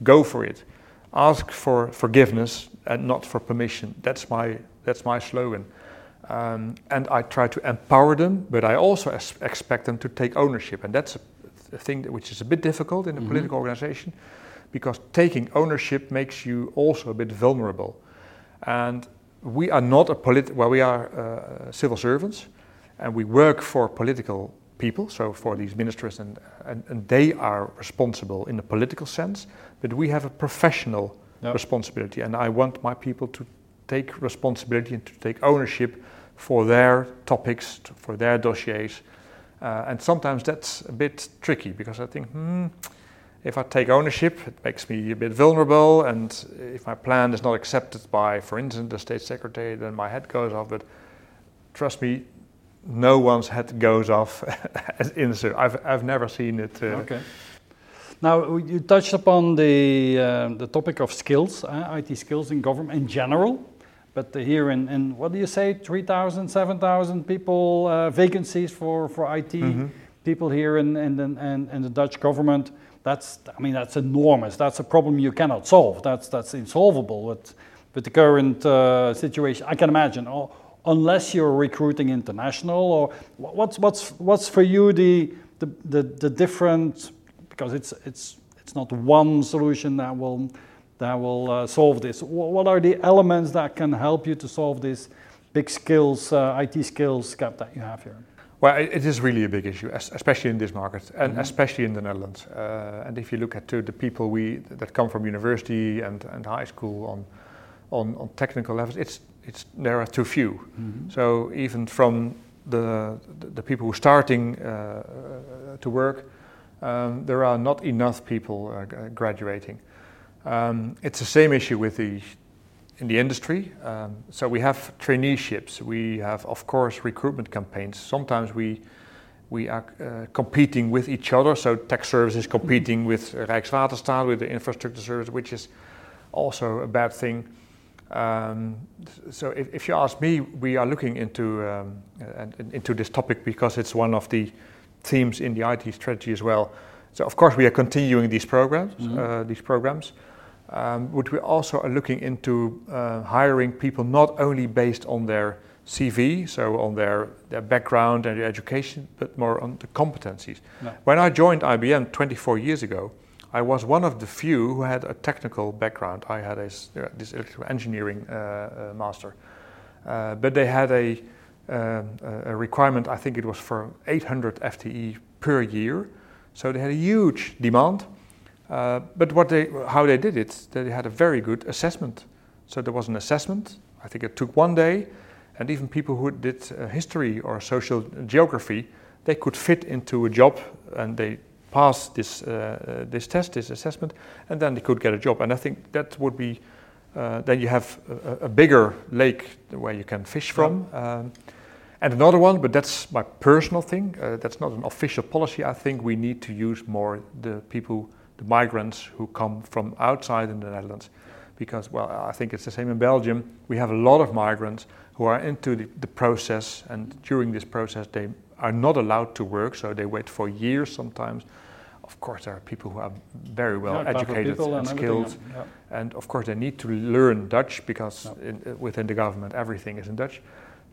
go for it. Ask for forgiveness and not for permission. That's my that's my slogan. Um, and I try to empower them, but I also expect them to take ownership. And that's a, a thing that, which is a bit difficult in a mm-hmm. political organization, because taking ownership makes you also a bit vulnerable. And we are not a polit- well, we are uh, civil servants, and we work for political people, so for these ministers, and, and, and they are responsible in the political sense, but we have a professional yep. responsibility, and I want my people to take responsibility and to take ownership for their topics, for their dossiers. Uh, and sometimes that's a bit tricky because I think, hmm, if I take ownership, it makes me a bit vulnerable, and if my plan is not accepted by, for instance, the state secretary, then my head goes off. But trust me, no one's head goes off in the I've I've never seen it. Uh, okay. Now you touched upon the uh, the topic of skills, uh, IT skills in government in general, but here in, in what do you say, 3,000, 7,000 people uh, vacancies for for IT mm -hmm. people here in in the, in, in the Dutch government. That's, I mean, that's enormous. That's a problem you cannot solve. That's, that's insolvable with, with the current uh, situation. I can imagine, oh, unless you're recruiting international, or what's, what's, what's for you the, the, the, the different, because it's, it's, it's not one solution that will, that will uh, solve this. What are the elements that can help you to solve this big skills, uh, IT skills gap that you have here? Well, it is really a big issue, especially in this market, and mm-hmm. especially in the Netherlands. Uh, and if you look at the people we that come from university and, and high school on, on, on technical levels, it's it's there are too few. Mm-hmm. So even from the the people who are starting uh, to work, um, there are not enough people uh, graduating. Um, it's the same issue with the in the industry. Um, so we have traineeships. We have, of course, recruitment campaigns. Sometimes we we are uh, competing with each other. So tax services competing with Rijkswaterstaat, with the infrastructure service, which is also a bad thing. Um, so if, if, you ask me, we are looking into um, uh, into this topic because it's one of the themes in the IT strategy as well. So of course we are continuing these programs. Mm-hmm. Uh, these programs. Um, but we also are looking into uh, hiring people not only based on their CV, so on their, their background and their education, but more on the competencies. No. When I joined IBM 24 years ago, I was one of the few who had a technical background. I had a, uh, this electrical engineering uh, uh, master, uh, but they had a, um, a requirement. I think it was for 800 FTE per year, so they had a huge demand. Uh, but what they, how they did it, they had a very good assessment. So there was an assessment. I think it took one day, and even people who did uh, history or social geography, they could fit into a job, and they passed this uh, uh this test, this assessment, and then they could get a job. And I think that would be uh, then you have a, a, bigger lake where you can fish from. Um, And another one, but that's my personal thing. Uh, that's not an official policy. I think we need to use more the people, the migrants who come from outside in the Netherlands, because well, I think it's the same in Belgium. We have a lot of migrants who are into the, the process, and during this process, they are not allowed to work, so they wait for years sometimes. Of course, there are people who are very well Yeah, educated and and skilled, yeah. and of course they need to learn Dutch because Yeah. in, uh, within the government everything is in Dutch.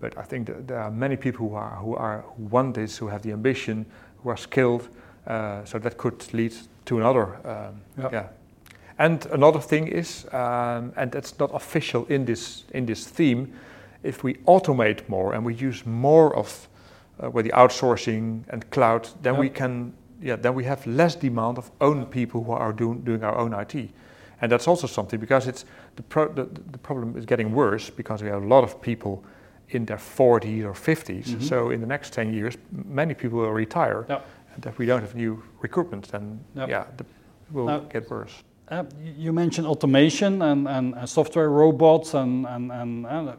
But I think that there are many people who are who are who want this, who have the ambition, who are skilled. Uh, so that could lead to another. Um, Yeah. yeah. And another thing is, um, and that's not official in this in this theme, if we automate more and we use more of uh, with the outsourcing and cloud, then we can yeah then we have less demand of own people who are doing doing our own IT, and that's also something because it's the pro- the, the problem is getting worse because we have a lot of people in their 40s or 50s. Mhm. So in the next 10 years, many people will retire. And if we don't have new recruitment, then Yep. yeah, the, it will Now- get worse. Uh, you mentioned automation and, and, and software robots and, and, and, uh,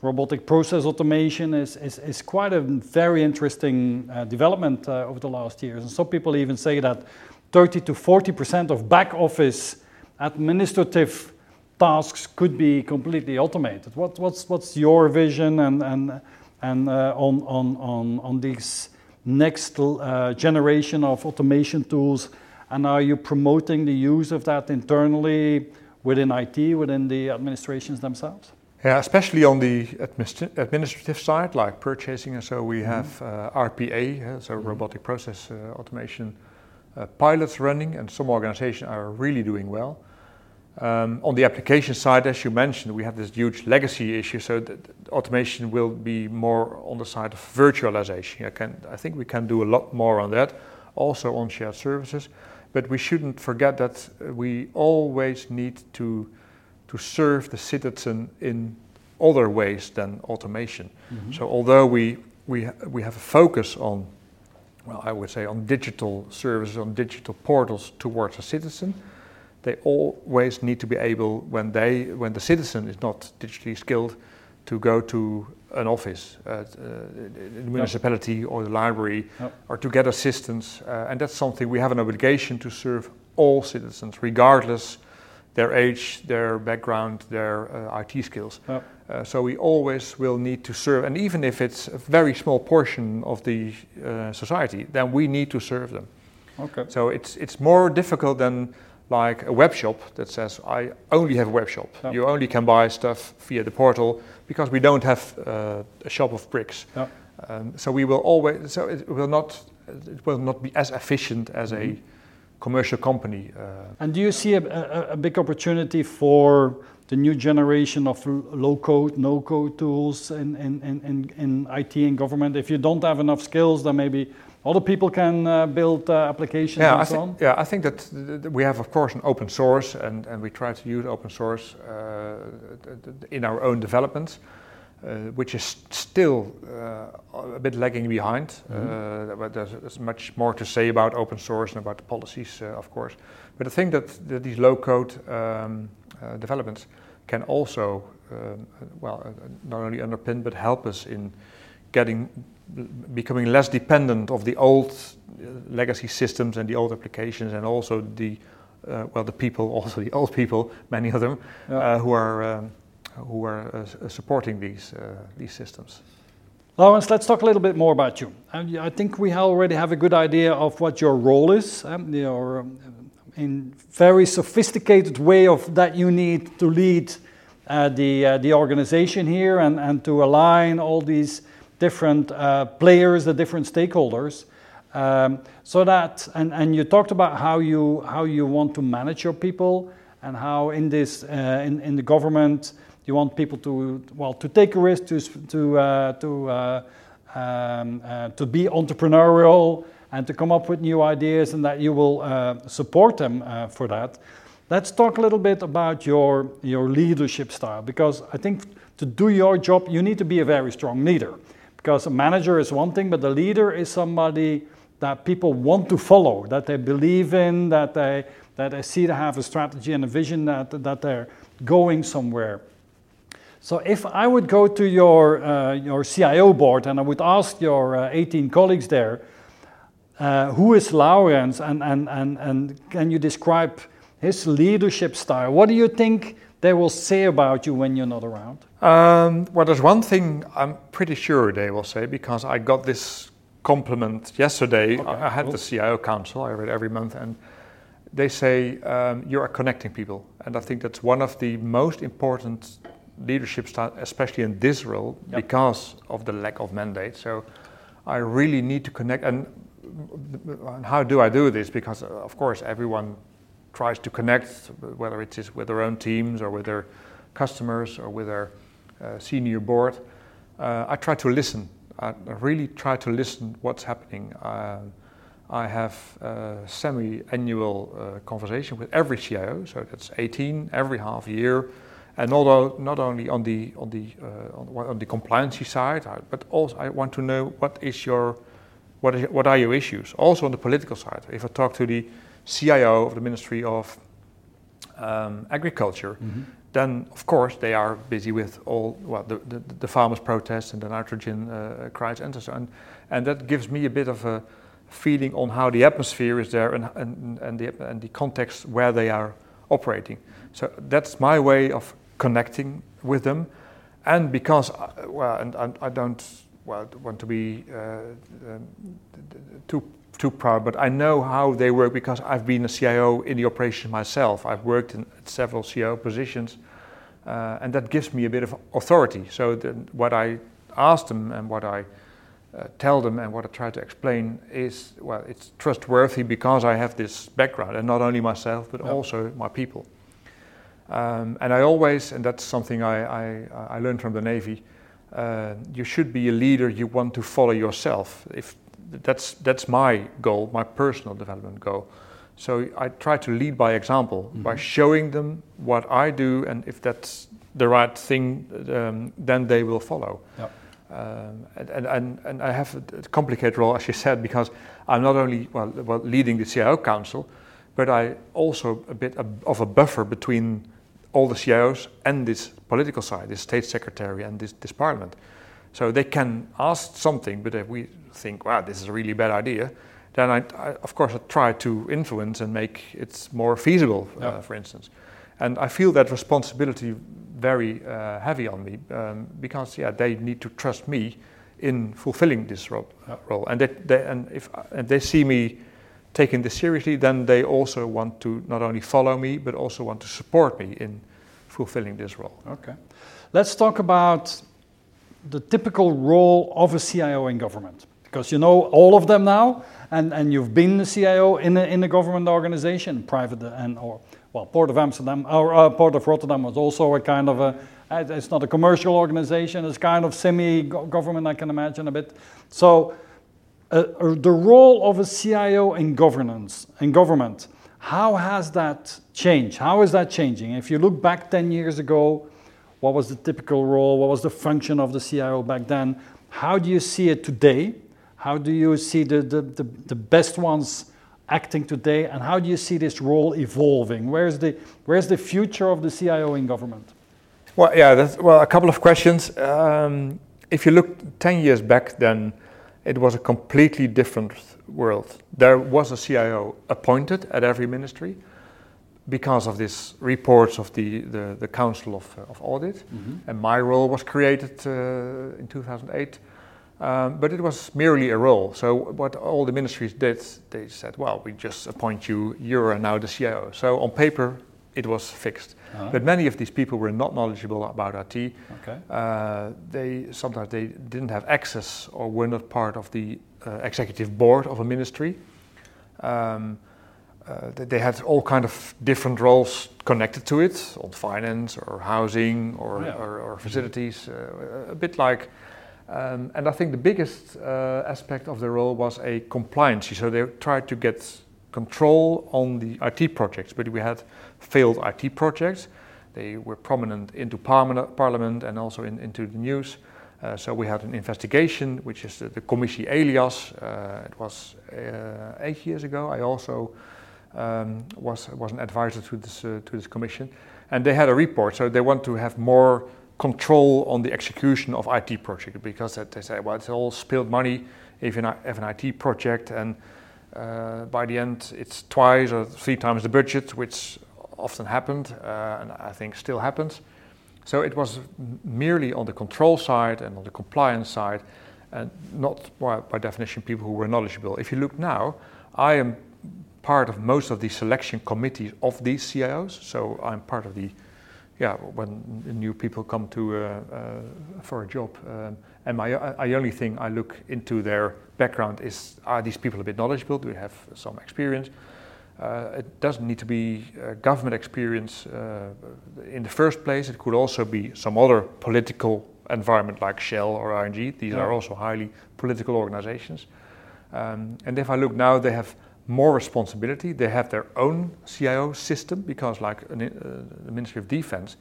robotic process automation is, is, is quite a very interesting uh, development uh, over the last years. And some people even say that 30 to 40% of back office administrative tasks could be completely automated. What, what's, what's your vision and, and, and uh, on, on, on, on these next uh, generation of automation tools? And are you promoting the use of that internally within IT, within the administrations themselves? Yeah, especially on the administ- administrative side, like purchasing, and so we Mm-hmm. have uh, RPA, uh, so robotic process uh, automation uh, pilots running, and some organizations are really doing well. Um, on the application side, as you mentioned, we have this huge legacy issue, so that automation will be more on the side of virtualization. I, can, I think we can do a lot more on that, also on shared services. But we shouldn't forget that uh, we always need to, to serve the citizen in other ways than automation. So although we, we, we have a focus on, well, I would say on digital services, on digital portals towards the citizen, they always need to be able, when, they, when the citizen is not digitally skilled, to go to an office, uh, uh, the municipality or the library, Yep. or to get assistance. Uh, and that's something we have an obligation to serve all citizens, regardless their age, their background, their uh, IT skills. Yep. Uh, so we always will need to serve, and even if it's a very small portion of the uh, society, then we need to serve them. Okay. So it's it's more difficult than like a web shop that says I only have a web shop. Yeah. You only can buy stuff via the portal because we don't have uh, a shop of bricks. Yeah. Um, so we will always so it will not it will not be as efficient as a commercial company. Uh, And do you see a, a, a big opportunity for the new generation of low code, no code tools in, in, in, in, in IT and government? If you don't have enough skills, then maybe other people can uh, build uh, applications yeah, and I so on. yeah, I think that th- th- we have, of course, an open source, and, and we try to use open source uh, in our own developments, uh, which is still uh, a bit lagging behind. Uh, but there's, there's much more to say about open source and about the policies, uh, of course. But I think that, that these low-code um, uh, developments can also, um, well, uh, not only underpin but help us in getting becoming less dependent of the old uh, legacy systems and the old applications and also the uh, well the people also the old people many of them Yeah. uh, who are um, who are uh, supporting these uh, these systems Lourens, let's talk a little bit more about you. I think we already have a good idea of what your role is. Um, your um, in very sophisticated way of that you need to lead uh, the uh, the organization here and, and to align all these different uh, players, the different stakeholders. Um, so that and, and you talked about how you how you want to manage your people and how in this uh, in, in the government you want people to well to take a risk to to uh, to uh, um, uh, to be entrepreneurial and to come up with new ideas and that you will uh, support them for that. Let's talk a little bit about your your leadership style because I think to do your job you need to be a very strong leader because a manager is one thing but the leader is somebody that people want to follow that they believe in that they that they see to have a strategy and a vision that that they're going somewhere So if I would go to your, uh, your CIO board and I would ask your uh, 18 colleagues there, uh, who is Lourens and, and, and, and can you describe his leadership style? What do you think they will say about you when you're not around? Um, well, there's one thing I'm pretty sure they will say because I got this compliment yesterday. Okay, I, had cool. the CIO council, I read every month, and they say um, you are connecting people. And I think that's one of the most important leadership styles, especially in this role, yep. because of the lack of mandate. So I really need to connect. And how do I do this? Because, uh, of course, everyone tries to connect, whether it is with their own teams or with their customers or with their senior board. Uh, I try to listen. I really try to listen what's happening. Uh, I have semi-annual uh, conversation with every CIO, so that's 18 every half year, and although not only on the on the uh, on, on the compliancy side, but also I want to know what is your what, is, what are your issues? Also on the political side, if I talk to the CIO of the Ministry of um, Agriculture, mm-hmm. Then of course they are busy with all well the, the, the farmers' protests and the nitrogen uh, crisis and so on, and that gives me a bit of a feeling on how the atmosphere is there and, and, and, the, and the context where they are operating. So that's my way of connecting with them. And because, uh, well, and, and I don't well, want to be uh, um, too too proud, but I know how they work because I've been a CIO in the operation myself. I've worked in several CIO positions, uh, and that gives me a bit of authority. So the, what I ask them and what I uh, tell them and what I try to explain is well, it's trustworthy because I have this background, and not only myself but also my people. Um, and I always, and that's something I, I, I learned from the Navy. Uh, you should be a leader you want to follow yourself. If that's that's my goal, my personal development goal. So I try to lead by example mm-hmm. by showing them what I do, and if that's the right thing, um, then they will follow. Yep. Um, and, and, and I have a complicated role, as you said, because I'm not only well, well leading the CIO Council, but I also a bit of a buffer between all the CIOs and this political side, this state secretary and this, this parliament. So they can ask something, but if we think, wow, this is a really bad idea, then I, I of course, I try to influence and make it more feasible, uh, for instance. And I feel that responsibility very uh, heavy on me um, because yeah they need to trust me in fulfilling this role, uh, role. and they, they, and if and they see me taking this seriously then they also want to not only follow me but also want to support me in fulfilling this role. Okay. Let's talk about the typical role of a CIO in government because you know all of them now and, and you've been the CIO in a, in a government organization private and or well, Port of Amsterdam, or uh, Port of Rotterdam was also a kind of a, uh, it's not a commercial organization, it's kind of semi-government, I can imagine a bit. So uh, uh the role of a CIO in governance, in government, how has that changed? How is that changing? If you look back 10 years ago, what was the typical role? What was the function of the CIO back then? How do you see it today? How do you see the, the, the, the best ones acting today, and how do you see this role evolving? Where's the, where's the future of the CIO in government? Well, yeah, that's, well, a couple of questions. Um, if you look 10 years back, then it was a completely different world. There was a CIO appointed at every ministry because of these reports of the, the, the Council of, uh, of Audit, mm-hmm. and my role was created uh, in 2008 um, but it was merely a role. So what all the ministries did, they said, well, we just appoint you, you're now the CIO. So on paper, it was fixed. Uh-huh. But many of these people were not knowledgeable about IT. Okay. Uh, they sometimes they didn't have access or were not part of the uh, executive board of a ministry. Um, uh, they had all kind of different roles connected to it, on finance or housing or, yeah. or, or facilities, uh, a bit like um, and I think the biggest uh, aspect of the role was a compliance. So they tried to get control on the IT projects, but we had failed IT projects. They were prominent into parliament and also in, into the news. Uh, so we had an investigation, which is the, the Commissie. Uh, it was uh, eight years ago. I also um, was was an advisor to this uh, to this commission, and they had a report. So they want to have more control on the execution of IT project because they say, well, it's all spilled money if you have an IT project and uh, by the end it's twice or three times the budget, which often happened uh, and I think still happens. So it was merely on the control side and on the compliance side, and not by, by definition people who were knowledgeable. If you look now, I am part of most of the selection committees of these CIOs. So I'm part of the, yeah, when new people come to uh, uh, for a job, um, and my I only thing I look into their background is are these people a bit knowledgeable? Do they have some experience? Uh, it doesn't need to be government experience uh, in the first place. It could also be some other political environment like Shell or ING. These yeah. are also highly political organizations. Um, and if I look now, they have more responsibility. They have their own CIO system because, like uh, the Ministry of Defense,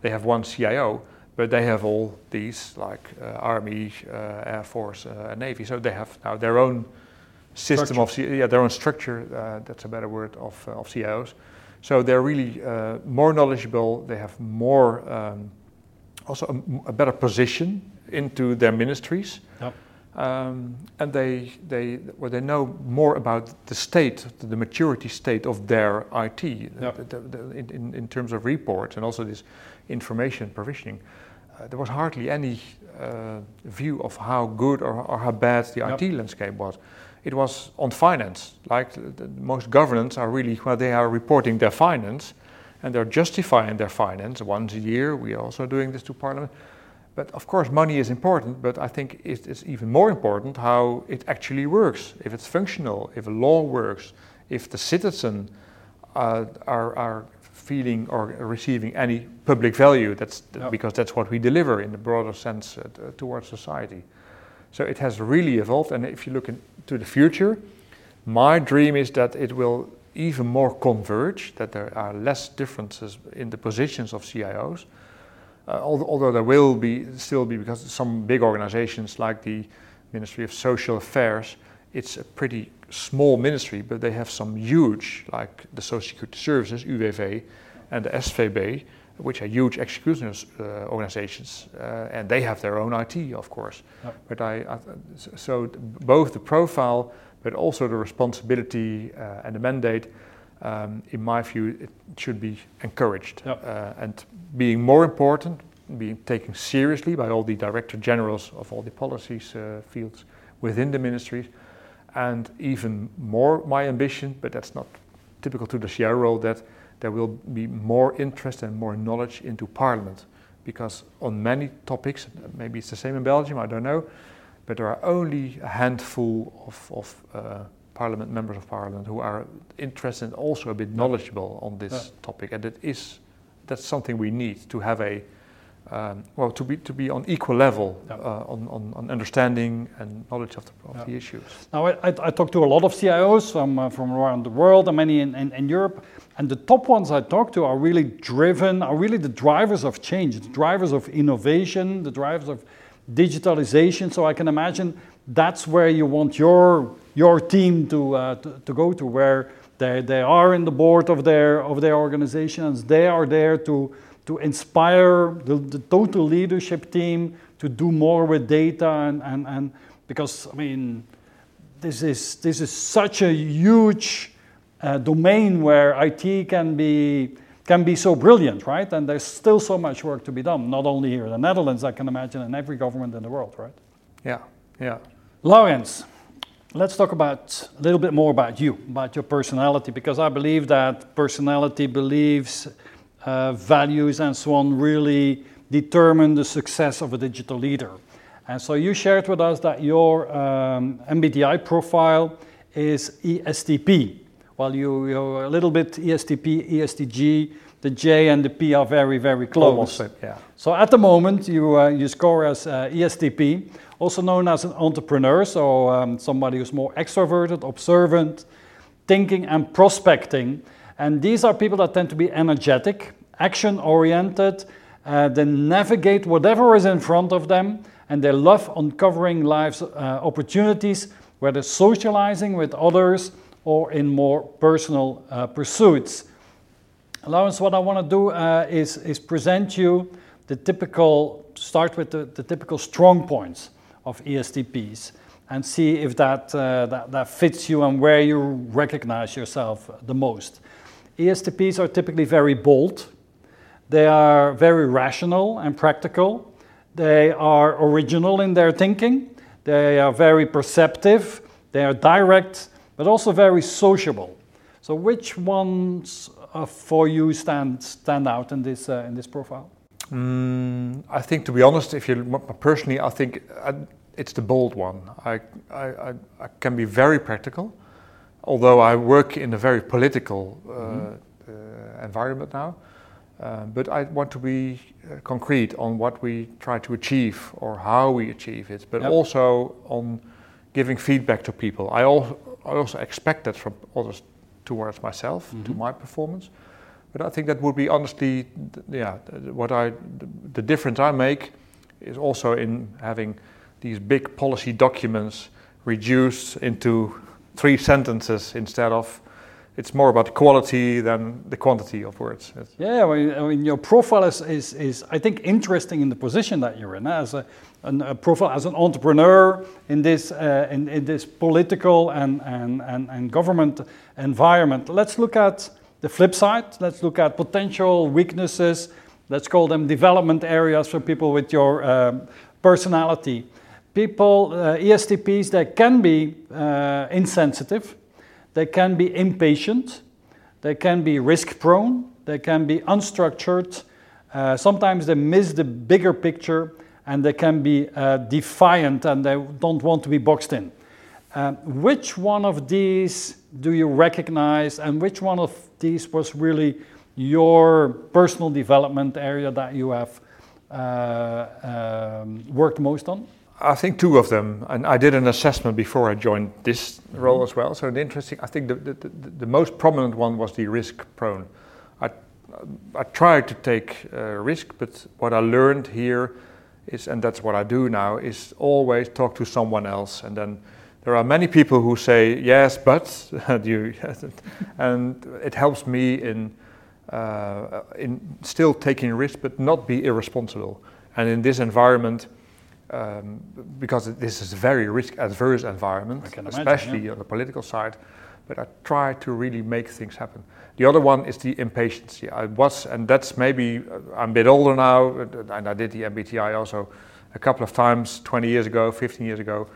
they have one CIO, but they have all these like uh, Army, uh, Air Force, uh, Navy. So they have now their own system structure. of yeah their own structure. Uh, that's a better word of uh, of CIOs. So they're really more knowledgeable. They have more um, also a, a, better position into their ministries. Yep. Um, and they, they, well, they know more about the state, the maturity state of their IT yep. the, the, the, in, in terms of reports and also this information provisioning. Uh, there was hardly any uh, view of how good or, or how bad the yep. IT landscape was. It was on finance, like most governments are really, well, they are reporting their finance and they're justifying their finance once a year. We are also doing this to Parliament but of course, money is important, but I think it's even more important how it actually works, if it's functional, if a law works, if the citizen uh, are, are feeling or receiving any public value, that's because that's what we deliver in the broader sense uh, towards society. So it has really evolved, and if you look into the future, my dream is that it will even more converge, that there are less differences in the positions of CIOs, uh, although there will be still be because some big organizations like the Ministry of Social Affairs, it's a pretty small ministry, but they have some huge, like the Social Security Services (UWV) and the SVB, which are huge execution uh, organizations, uh, and they have their own IT, of course. Yep. But I, I, so both the profile, but also the responsibility uh, and the mandate um, in my view, it should be encouraged. Yep. Uh, and being more important, being taken seriously by all the director generals of all the policies uh, fields within the ministries, and even more my ambition, but that's not typical to the CIO role, that there will be more interest and more knowledge into Parliament. Because on many topics, maybe it's the same in Belgium, I don't know, but there are only a handful of, of uh, parliament, members of parliament, who are interested and also a bit knowledgeable on this yeah. topic, and it is that's something we need to have a um, well to be to be on equal level yeah. uh, on, on, on, understanding and knowledge of the, of yeah. the issues. Now I, I, I talked to a lot of CIOs from uh, from around the world and many in, in, in, Europe, and the top ones I talk to are really driven, are really the drivers of change, the drivers of innovation, the drivers of digitalization. So I can imagine that's where you want your your team to, uh, to, to, go to, where they, they are in the board of their, of their organizations. They are there to, to inspire the, the total leadership team to do more with data and, and, and because, I mean, this is, this is such a huge uh, domain where IT can be, can be so brilliant, right? And there's still so much work to be done, not only here in the Netherlands, I can imagine, in every government in the world, right? Yeah, yeah. Lourens, Let's talk about a little bit more about you, about your personality, because I believe that personality, beliefs, uh, values, and so on really determine the success of a digital leader. And so you shared with us that your um, MBTI profile is ESTP. Well, you, you're a little bit ESTP, ESTJ. The J and the P are very, very close. Almost, yeah. So at the moment, you, uh, you score as uh, ESTP also known as an entrepreneur, so um, somebody who's more extroverted, observant, thinking, and prospecting. And these are people that tend to be energetic, action oriented, uh, they navigate whatever is in front of them, and they love uncovering life's uh, opportunities, whether socializing with others or in more personal uh, pursuits. Lourens, what I want to do uh, is, is present you the typical, start with the, the typical strong points of ESTPs and see if that, uh, that, that fits you and where you recognize yourself the most. ESTPs are typically very bold, they are very rational and practical, they are original in their thinking, they are very perceptive, they are direct, but also very sociable. So, which ones for you stand stand out in this uh, in this profile? Mm, I think, to be honest, if you personally, I think uh, it's the bold one. I, I, I, can be very practical, although I work in a very political uh, mm-hmm. uh, environment now. Uh, but I want to be uh, concrete on what we try to achieve or how we achieve it, but yep. also on giving feedback to people. I also, I also expect that from others towards myself, mm-hmm. to my performance. But I think that would be honestly, yeah, what I, the difference I make is also in having these big policy documents reduced into three sentences instead of it's more about quality than the quantity of words. yeah, I mean, I mean, your profile is, is, is, I think, interesting in the position that you're in as a, a profile as an entrepreneur in this, uh, in, in, this political and, and, and, and government environment. Let's look at the flip side. Let's look at potential weaknesses. Let's call them development areas for people with your um, personality people, uh, ESTPs, they can be uh, insensitive, they can be impatient, they can be risk prone, they can be unstructured, uh, sometimes they miss the bigger picture, and they can be uh, defiant and they don't want to be boxed in. Um, which one of these do you recognize, and which one of these was really your personal development area that you have uh, um, worked most on? I think two of them, and I did an assessment before I joined this role as well. So the interesting, I think the, the, the, the most prominent one was the risk prone. I, I tried to take uh, risk, but what I learned here is, and that's what I do now, is always talk to someone else. And then there are many people who say yes, but you, and it helps me in uh, in still taking risk, but not be irresponsible. And in this environment um, because this is a very risk adverse environment, especially imagine, yeah. on the political side. But I try to really make things happen. The other one is the impatience. I was, and that's maybe uh, I'm a bit older now, uh, and I did the MBTI also a couple of times 20 years ago, 15 years ago.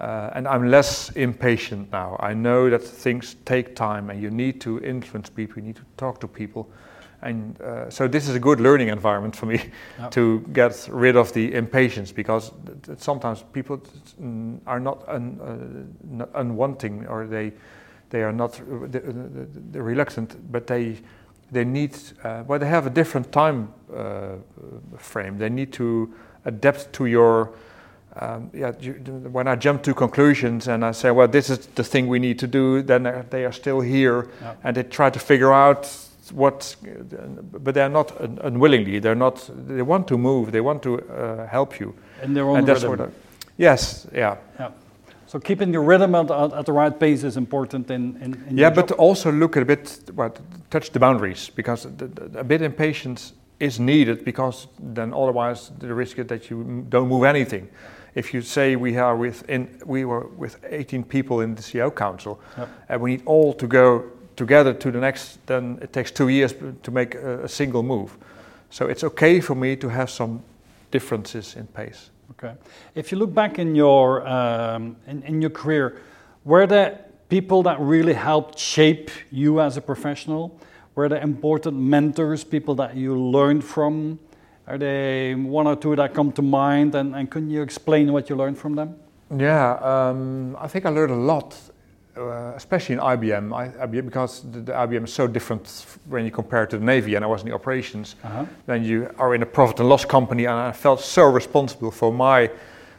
Uh, and I'm less impatient now. I know that things take time and you need to influence people, you need to talk to people. And uh, so this is a good learning environment for me yep. to get rid of the impatience because sometimes people are not, un, uh, not unwanting or they they are not they're reluctant, but they they need uh, well they have a different time uh, frame. They need to adapt to your um, yeah, you, when I jump to conclusions and I say, well, this is the thing we need to do, then they are still here yep. and they try to figure out what, but they're not un unwillingly. They're not. They want to move. They want to uh, help you. And their own and rhythm. I, yes. Yeah. Yeah. So keeping the rhythm at, at the right pace is important in. in, in yeah, but also look a bit, what touch the boundaries because a bit impatience is needed because then otherwise the risk is that you don't move anything. If you say we are with in, we were with 18 people in the CEO council, yep. and we need all to go together to the next, then it takes two years to make a, a single move. So it's okay for me to have some differences in pace. Okay. If you look back in your um, in, in your career, were there people that really helped shape you as a professional? Were there important mentors, people that you learned from? Are there one or two that come to mind? And, and can you explain what you learned from them? Yeah, um, I think I learned a lot uh, especially in IBM, I, IBM because the, the, IBM is so different when you compare it to the Navy, and I was in the operations. Uh-huh. Then you are in a profit and loss company, and I felt so responsible for my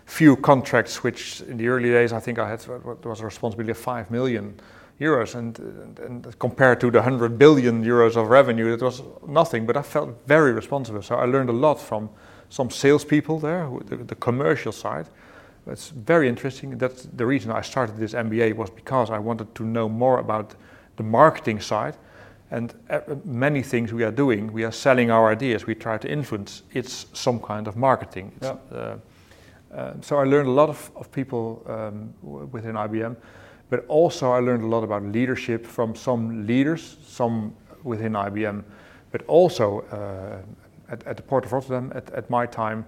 few contracts, which in the early days I think I had was a responsibility of five million euros, and, and, and compared to the hundred billion euros of revenue, it was nothing. But I felt very responsible, so I learned a lot from some salespeople there, the, the commercial side it's very interesting. That's the reason I started this MBA was because I wanted to know more about the marketing side. And uh, many things we are doing, we are selling our ideas. We try to influence. It's some kind of marketing. Yeah. Uh, uh, so I learned a lot of, of people um, w- within IBM, but also I learned a lot about leadership from some leaders, some within IBM, but also uh, at, at the Port of Rotterdam at, at my time,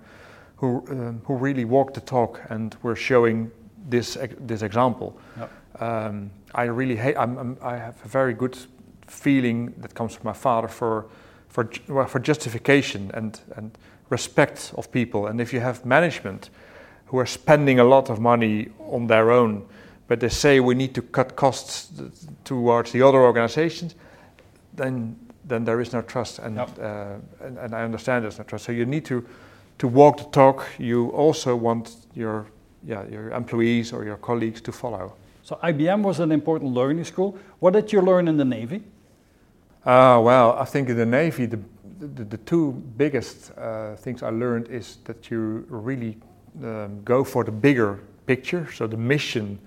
who um, who really walked the talk and were showing this this example. Yeah. Um, I really hate. I'm, I'm, I have a very good feeling that comes from my father for for well, for justification and and respect of people. And if you have management who are spending a lot of money on their own, but they say we need to cut costs th- towards the other organizations, then then there is no trust. And Yep. uh, and, and I understand there's no trust. So you need to to walk the talk. You also want your yeah your employees or your colleagues to follow. So IBM was an important learning school. What did you learn in the Navy? Uh, well, I think in the Navy, the, the, the two biggest uh, things I learned is that you really um, go for the bigger picture. So the mission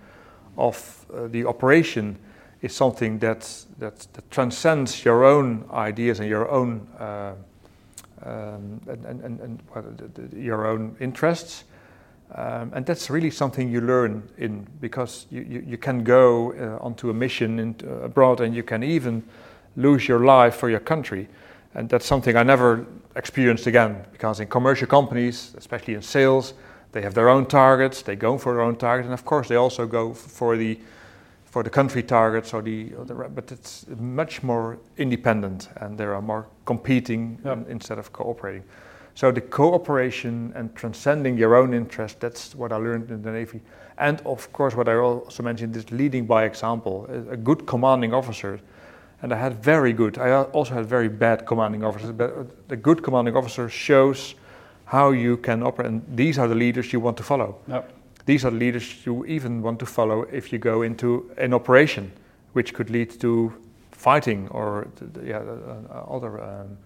of uh, the operation is something that, that, that transcends your own ideas and your own uh, um, and, and, and, well, the, the, your own interests. Um, and that's really something you learn in because you, you, you can go uh, onto a mission in, uh, abroad and you can even lose your life for your country. And that's something I never experienced again because in commercial companies, especially in sales, they have their own targets, they go for their own target, and of course they also go for the for the country targets or the, or the but it's much more independent and there are more competing Yep. in- instead of cooperating. So the cooperation and transcending your own interest, that's what I learned in the Navy. And of course, what I also mentioned is leading by example. A, good commanding officer, and I had very good, I also had very bad commanding officers, but the good commanding officer shows how you can operate, and these are the leaders you want to follow. No. These are leaders you even want to follow if you go into an operation, which could lead to fighting or yeah, uh, uh, other. Um,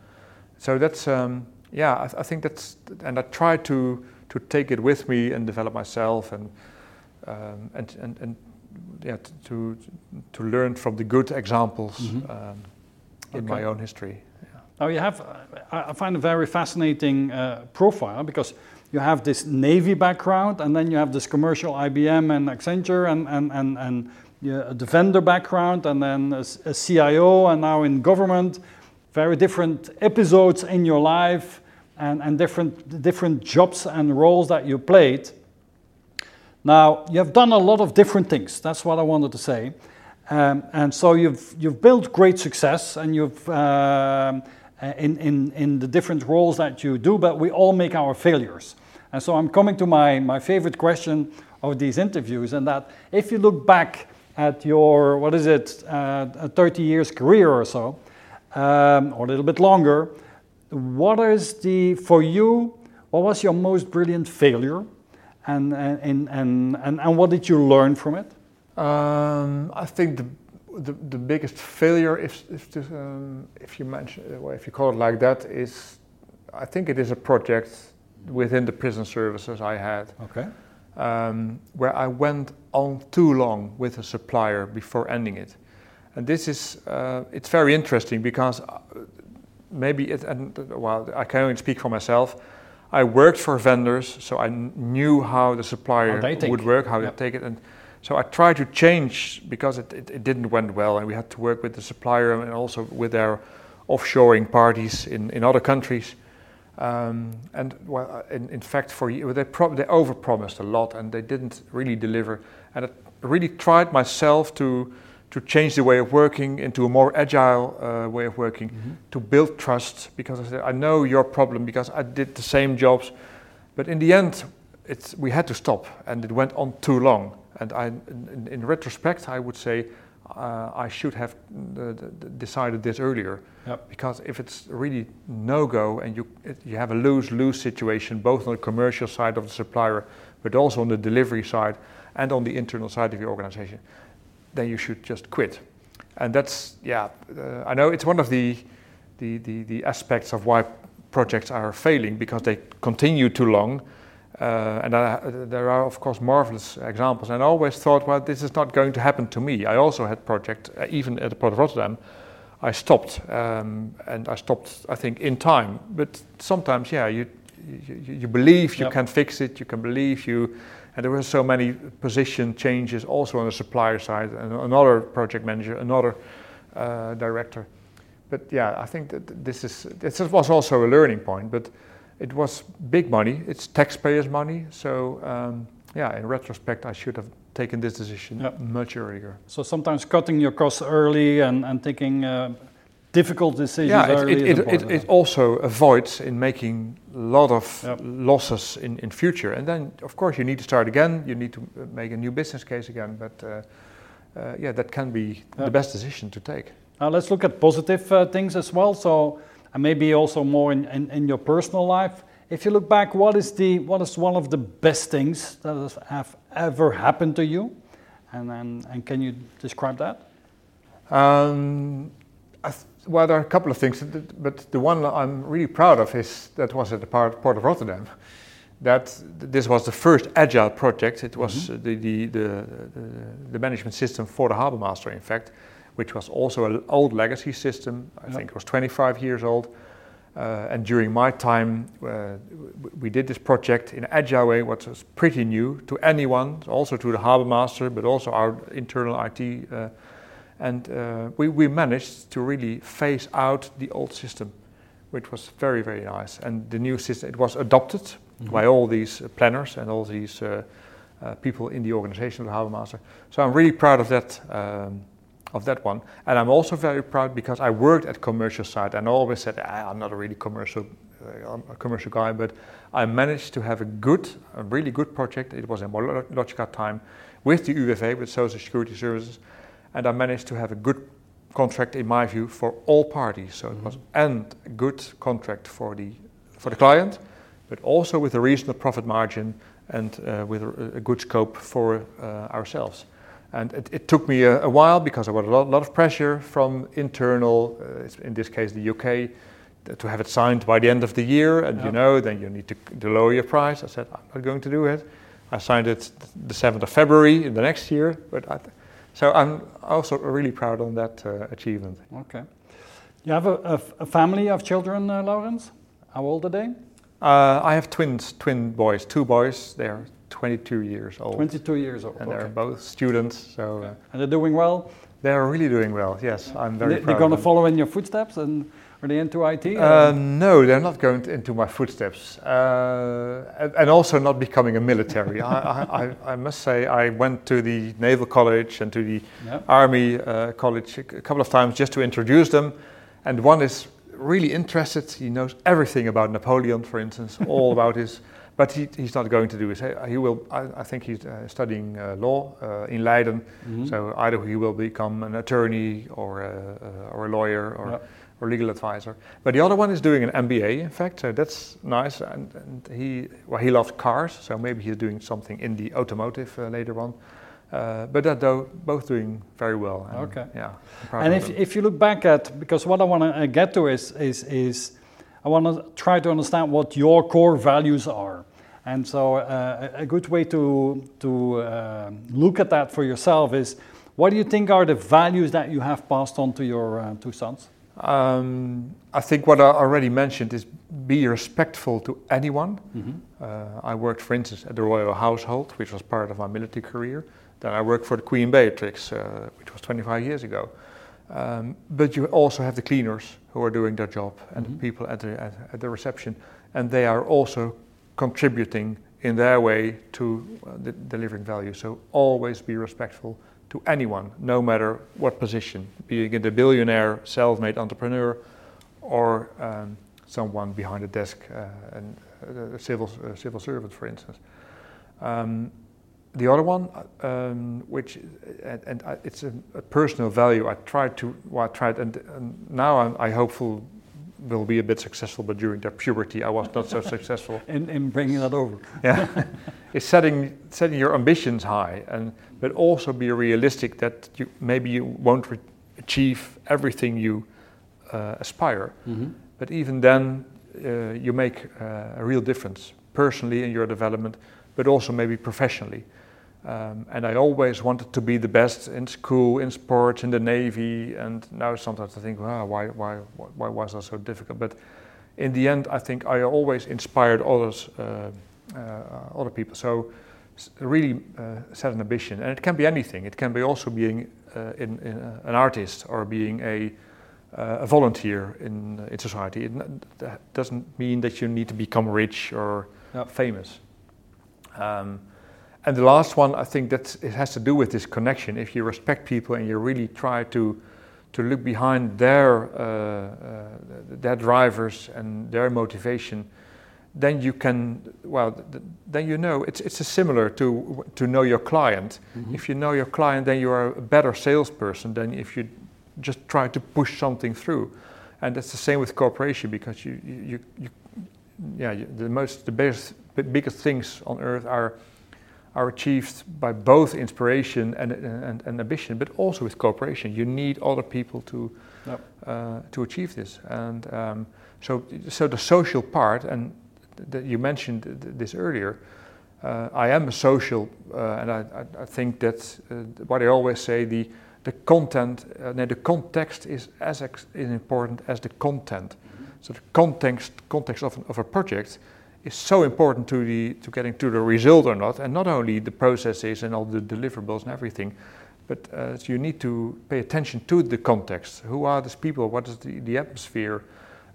so that's um, yeah, I, I think that's, and I try to to take it with me and develop myself and um, and and and yeah, to to learn from the good examples Mhm. um, in Okay. my own history. Now you have, I I find a very fascinating uh, profile because you have this Navy background and then you have this commercial IBM and Accenture and, and, and, and yeah, the vendor background and then a CIO and now in government. Very different episodes in your life and, and different, different jobs and roles that you played. Now, you have done a lot of different things. That's what I wanted to say. Um, and so you've, you've built great success and you've, um, in, in, in the different roles that you do, but we all make our failures. And so I'm coming to my, my favorite question of these interviews, and that if you look back at your, what is it, uh, 30 years career or so, um, or a little bit longer, what is the, for you, what was your most brilliant failure? And, and, and, and, and what did you learn from it? Um, I think the, the, the biggest failure, if if, um, if you mention, well, if you call it like that, is I think it is a project within the prison services I had, Okay. um, where I went on too long with a supplier before ending it, and this is uh, it's very interesting because uh, maybe it and well I can only speak for myself. I worked for vendors, so I knew how the supplier How would work, how Yep. they take it, and so I tried to change because it, it, it didn't went well, and we had to work with the supplier and also with their offshoring parties in, in other countries. Um, and well, uh, in, in fact, for ye- they pro- they overpromised a lot, and they didn't really deliver. And I really tried myself to to change the way of working into a more agile uh, way of working, to build trust. Because I said, I know your problem because I did the same jobs, but in the end, it's, we had to stop, and it went on too long. And I, in, in retrospect, I would say uh, I should have uh, decided this earlier. Yep. Because if it's really no go and you it, you have a lose lose situation both on the commercial side of the supplier, but also on the delivery side and on the internal side of your organization, then you should just quit. And that's yeah, uh, I know it's one of the the, the the aspects of why projects are failing because they continue too long. Uh, and I, there are, of course, marvelous examples. And I always thought, well, this is not going to happen to me. I also had projects, uh, even at the Port of Rotterdam, I stopped, um, and I stopped, I think, in time. But sometimes, yeah, you you, you believe you Yep. can fix it. You can believe you, and there were so many position changes also on the supplier side, and another project manager, another uh, director. But yeah, I think that this is this was also a learning point. But it was big money. It's taxpayers' money. So um, yeah, in retrospect, I should have taken this decision Yep. much earlier. So sometimes cutting your costs early and, and taking uh, difficult decisions Yeah, it, early it, it, it, also avoids in making a lot of Yep. losses in, in future. And then, of course, you need to start again. You need to uh, make a new business case again. But uh, uh, yeah, that can be the best decision to take. Now let's look at positive uh, things as well. So, and maybe also more in, in, in your personal life. If you look back, what is the what is one of the best things that has have ever happened to you, and and, and can you describe that? Um, I th- well, there are a couple of things, but the one I'm really proud of is that was at the port, port of Rotterdam. That this was the first agile project. It was uh, the, the, the, the, the management system for the harbour master, in fact, which was also an old legacy system. I Yeah. think it was 25 years old. Uh, and during my time, uh, we did this project in an agile way, which was pretty new to anyone, also to the harbour master, but also our internal IT. Uh, and uh, we, we managed to really phase out the old system, which was very, very nice. And the new system, it was adopted by all these uh, planners and all these uh, uh, people in the organization of the harbour master. So I'm really proud of that. Um, of that one, and I'm also very proud because I worked at commercial side, and I always said "Ah, I'm not a really commercial, uh, I'm a commercial guy, but I managed to have a good, a really good project. It was in Logica time with the UWV, with Social Security Services, and I managed to have a good contract, in my view, for all parties. So it was and a good contract for the for the client, but also with a reasonable profit margin and uh, with a, a good scope for uh, ourselves. And it, it took me a, a while because there was a lot, lot of pressure from internal, uh, in this case the UK, to have it signed by the end of the year. And Yeah. you know, then you need to, to lower your price. I said, I'm not going to do it. I signed it the 7th of February in the next year. But I, so I'm also really proud on that uh, achievement. Okay. You have a, a, a family of children, uh, Lourens. How old are they? Uh, I have twins, twin boys, two boys. They're 22 years old. 22 years old. And they're both students, so uh, And they're doing well. they're really doing well. Yes, I'm very They, proud. they're going to follow in your footsteps, and are they into IT? Uh, no, they're not going to, into my footsteps, uh, and, and also not becoming a military. I, I, I- I must say, I went to the Naval College and to the yeah. Army uh, College a couple of times just to introduce them, and one is really interested. He knows everything about Napoleon, for instance, all about his. But he, he's not going to do it. He will. I, I think he's uh, studying uh, law uh, in Leiden. Mhm. So either he will become an attorney or a, uh, or a lawyer or, Yeah. or legal advisor. But the other one is doing an MBA, in fact. So that's nice. And, and he well, he loves cars, so maybe he's doing something in the automotive uh, later on. Uh, but they're both doing very well. and, Okay. Yeah. And if, them. if you look back at, because what I want to get to is, is, is I want to try to understand what your core values are. And so uh, a good way to, to uh, look at that for yourself is, what do you think are the values that you have passed on to your uh, two sons? Um, I think what I already mentioned is be respectful to anyone. Uh, I worked, for instance, at the Royal Household, which was part of my military career. Then I worked for the Queen Beatrix, uh, which was 25 years ago. Um, but you also have the cleaners who are doing their job and Mhm. the people at the, at, at the reception, and they are also contributing in their way to uh, the delivering value. So always be respectful to anyone, no matter what position, being it a billionaire, self-made entrepreneur, or um, someone behind a desk, uh, and uh, a civil a civil servant, for instance. Um, the other one, um, which and, and I, it's a, a personal value. I tried to, well, I tried, and, and now I'm, I hopeful will be a bit successful. But during their puberty, I was not so successful In, in bringing that over. yeah, it's setting setting your ambitions high, and but also be realistic that you maybe you won't re- achieve everything you uh, aspire, but even then uh, you make uh, a real difference personally in your development, but also maybe professionally. Um, and I always wanted to be the best in school, in sports, in the navy. And now sometimes I think, wow, why, why, why was that so difficult? But in the end, I think I always inspired others, uh, uh, other people. So really uh, set an ambition, and it can be anything. It can be also being uh, in, in uh, an artist or being a, uh, a volunteer in in society. It doesn't mean that you need to become rich or famous. Um, and the last one, I think that it has to do with this connection. If you respect people and you really try to to look behind their uh, uh, their drivers and their motivation, then you can well th- then you know it's it's similar to to know your client. Mm-hmm. If you know your client, then you are a better salesperson than if you just try to push something through. And that's the same with cooperation because you you, you, you yeah you, the most the biggest biggest things on earth are are achieved by both inspiration and, and, and ambition, but also with cooperation. You need other people to yep. uh, to achieve this, and um, so so the social part, and th- you mentioned th- this earlier. Uh, I am a social, uh, and I, I, I, think that uh, what I always say the the content, uh, no, the context is as ex- important as the content. Mm-hmm. So the context context of, of a project is so important to the to getting to the result or not, and not only the processes and all the deliverables and everything, but uh, you need to pay attention to the context. Who are these people? What is the, the atmosphere?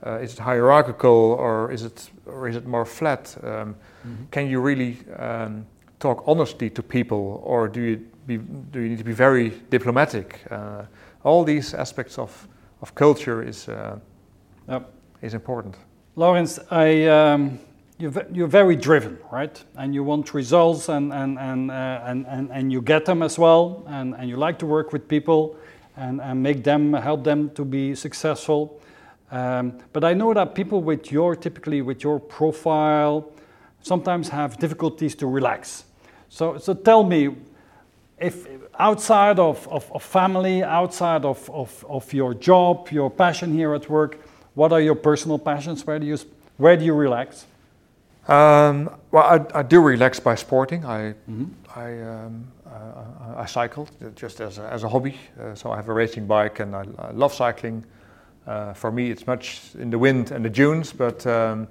Uh, is it hierarchical or is it or is it more flat? Um, mm-hmm. Can you really um, talk honestly to people, or do you be, do you need to be very diplomatic? Uh, all these aspects of of culture is uh, yep. is important. Lourens, I. Um you're, you're very driven, right? And you want results and, and, and, uh, and, and, and you get them as well. And, and you like to work with people and, and make them, help them to be successful. Um, but I know that people with your, typically with your profile, sometimes have difficulties to relax. So, so tell me, if outside of, of, of family, outside of, of, of your job, your passion here at work, what are your personal passions? Where do you, where do you relax? Um, well, I, I, do relax by sporting. I mm-hmm. I, um, uh, I cycle just as a, as a hobby. Uh, so I have a racing bike, and I, I love cycling. Uh, for me, it's much in the wind and the dunes, but um,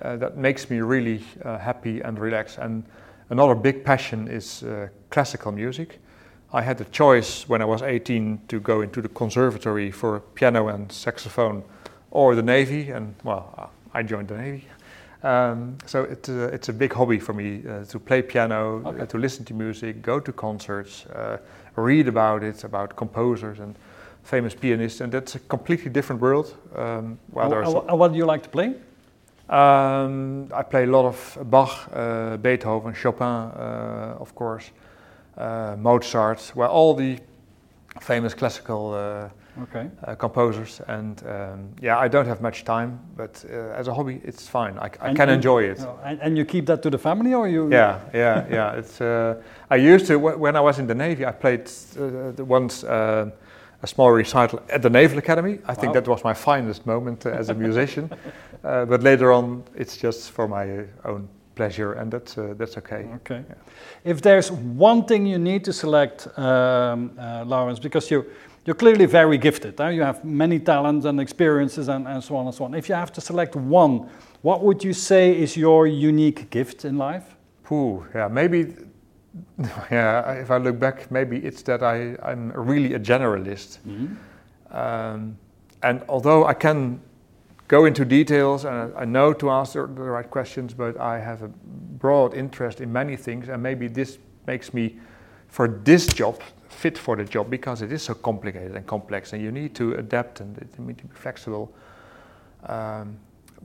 uh, that makes me really uh, happy and relaxed. And another big passion is uh, classical music. I had the choice when I was 18 to go into the conservatory for piano and saxophone, or the navy, and well, I joined the navy. Um, so it, uh, it's a big hobby for me uh, to play piano, okay. uh, to listen to music, go to concerts, uh, read about it, about composers and famous pianists, and that's a completely different world. Um, and what do you like to play? Um, I play a lot of Bach, uh, Beethoven, Chopin, uh, of course, Mozart, well, all the famous classical okay. uh, composers. And um, yeah, I don't have much time, but uh, as a hobby, it's fine. I, I can enjoy it. Oh, and, and, you keep that to the family, or you? Yeah, yeah, yeah. It's uh, I used to when I was in the navy. I played uh, once uh, a small recital at the Naval Academy. I think wow. that was my finest moment uh, as a musician. but later on, it's just for my own pleasure, and that's uh, that's okay. Okay. Yeah. If there's one thing you need to select, um, uh, Lourens, because you you're clearly very gifted. Eh? You have many talents and experiences and, and so on and so on. If you have to select one, what would you say is your unique gift in life? Ooh, yeah, maybe, yeah, if I look back, maybe it's that I, I'm really a generalist. Mm-hmm. Um, and although I can go into details and I know to answer the right questions, but I have a broad interest in many things, and maybe this makes me, for this job, fit for the job because it is so complicated and complex, and you need to adapt and you need to be flexible. Um,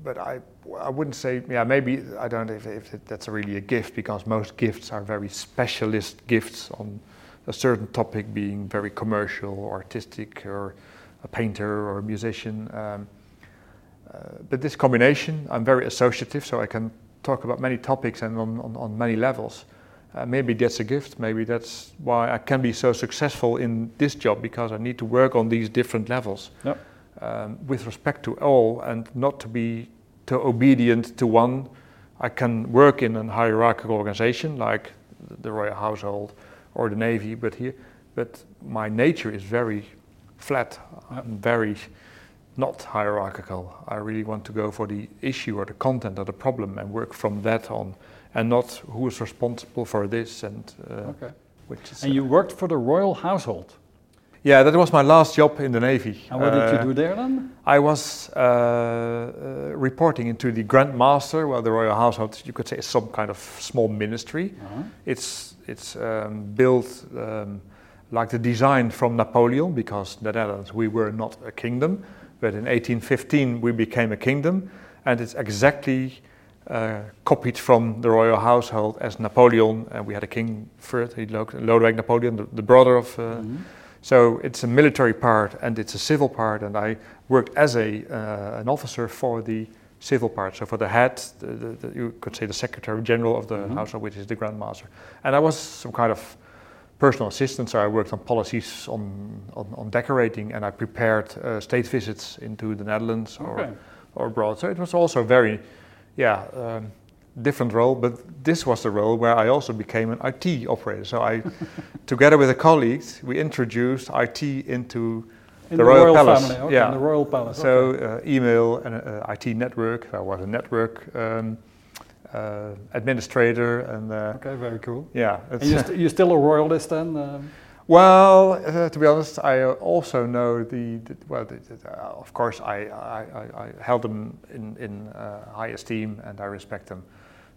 but I, I wouldn't say, yeah, maybe I don't know if, if that's really a gift because most gifts are very specialist gifts on a certain topic, being very commercial or artistic or a painter or a musician. Um, uh, but this combination, I'm very associative, so I can talk about many topics and on, on, on many levels uh, maybe that's a gift. Maybe that's why I can be so successful in this job because I need to work on these different levels yep. um, with respect to all and not to be too obedient to one. I can work in a hierarchical organization like the royal household or the navy, but here, but my nature is very flat, Yep. Very not hierarchical. I really want to go for the issue or the content or the problem and work from that on, and not who is responsible for this and uh, Okay. which is. And you worked for the royal household. yeah, that was my last job in the navy. And what did you Uh, do there then? I was uh, uh, reporting into the Grand Master. Well, the royal household, you could say, is some kind of small ministry. Uh-huh. It's it's um, built um, like the design from Napoleon, because the Netherlands we were not a kingdom, but in 1815 we became a kingdom, and it's exactly uh, copied from the royal household as Napoleon. And we had a king first, Lodewijk Napoleon, the, the brother of. Uh, Mhm. so it's a military part and it's a civil part, and I worked as a uh, an officer for the civil part. So for the head, the, the, you could say the secretary general of the Mhm. household, which is the grand master, and I was some kind of personal assistant. So I worked on policies on on, on decorating, and I prepared uh, state visits into the Netherlands or or abroad. So it was also very, yeah. Um, Different role, but this was the role where I also became an IT operator. So I, together with a colleague, we introduced IT into In The Royal Palace, family, okay, yeah. in the royal palace. so okay. uh, email and uh, IT network. I was a network um, uh, administrator, and uh, okay, very cool. yeah. And you're, st- you're still a royalist then? Um, well, uh, to be honest, I also know the, the well. The, the, uh, of course, I, I, I- held them in in uh, high esteem, and I respect them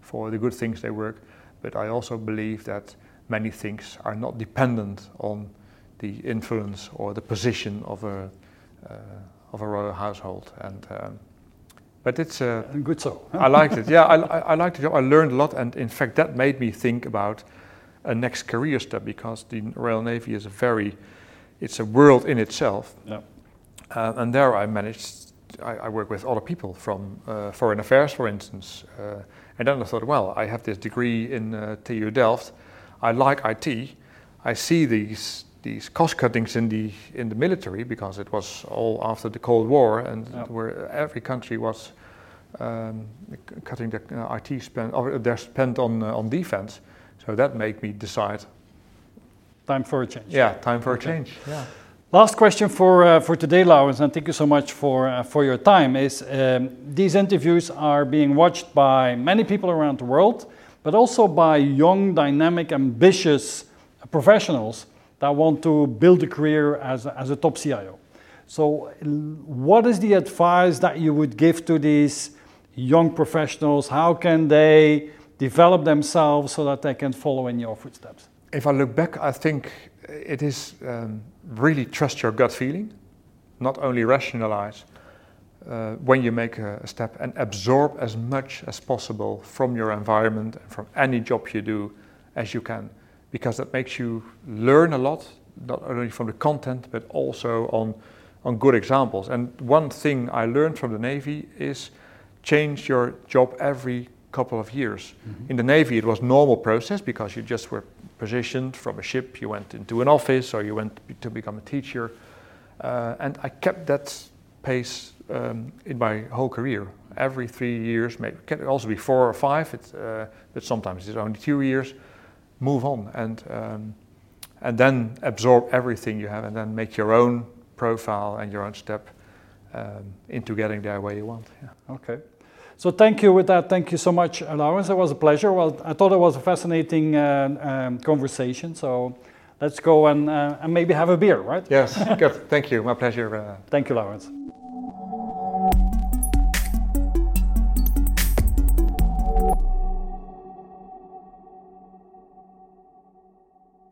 for the good things they work. But I also believe that many things are not dependent on the influence or the position of a uh, of a royal household. And um, but it's uh, good so. I liked it. Yeah, I, I, I liked the job. I learned a lot, and in fact, that made me think about a next career step because the Royal Navy is a very, it's a world in itself. Yeah. Uh, and there, I managed. I, I work with other people from uh, foreign affairs, for instance. Uh, and then I thought, well, I have this degree in uh, TU Delft. I like IT. I see these these cost cuttings in the in the military because it was all after the Cold War and Yeah. where every country was um, c- cutting their uh, IT spend or their spend on uh, on defense. So that made me decide, Time for a change. yeah, time for Okay. a change. Yeah. Last question for, uh, for today, Lourens, and thank you so much for, uh, for your time. Is um, these interviews are being watched by many people around the world, but also by young, dynamic, ambitious professionals that want to build a career as a, as a top CIO. So, what is the advice that you would give to these young professionals? How can they develop themselves so that they can follow in your footsteps? If I look back, I think it is um, really trust your gut feeling, not only rationalize uh, when you make a, a step and absorb as much as possible from your environment and from any job you do as you can, because that makes you learn a lot, not only from the content but also on on good examples. And one thing I learned from the Navy is change your job every couple of years. In the Navy, it was normal process because you just were positioned from a ship, you went into an office or you went to become a teacher. Uh, and I kept that pace um, in my whole career. Every three years, maybe it can also be four or five, it's, uh, but sometimes it's only two years. Move on and um, and then absorb everything you have, and then make your own profile and your own step um, into getting there where you want. Yeah. Okay. So thank you with that. Thank you so much, Lourens. It was a pleasure. Well, I thought it was a fascinating uh, um, conversation. So let's go and, uh, and maybe have a beer, right? Yes, good. Thank you. My pleasure. Uh, Thank you, Lourens.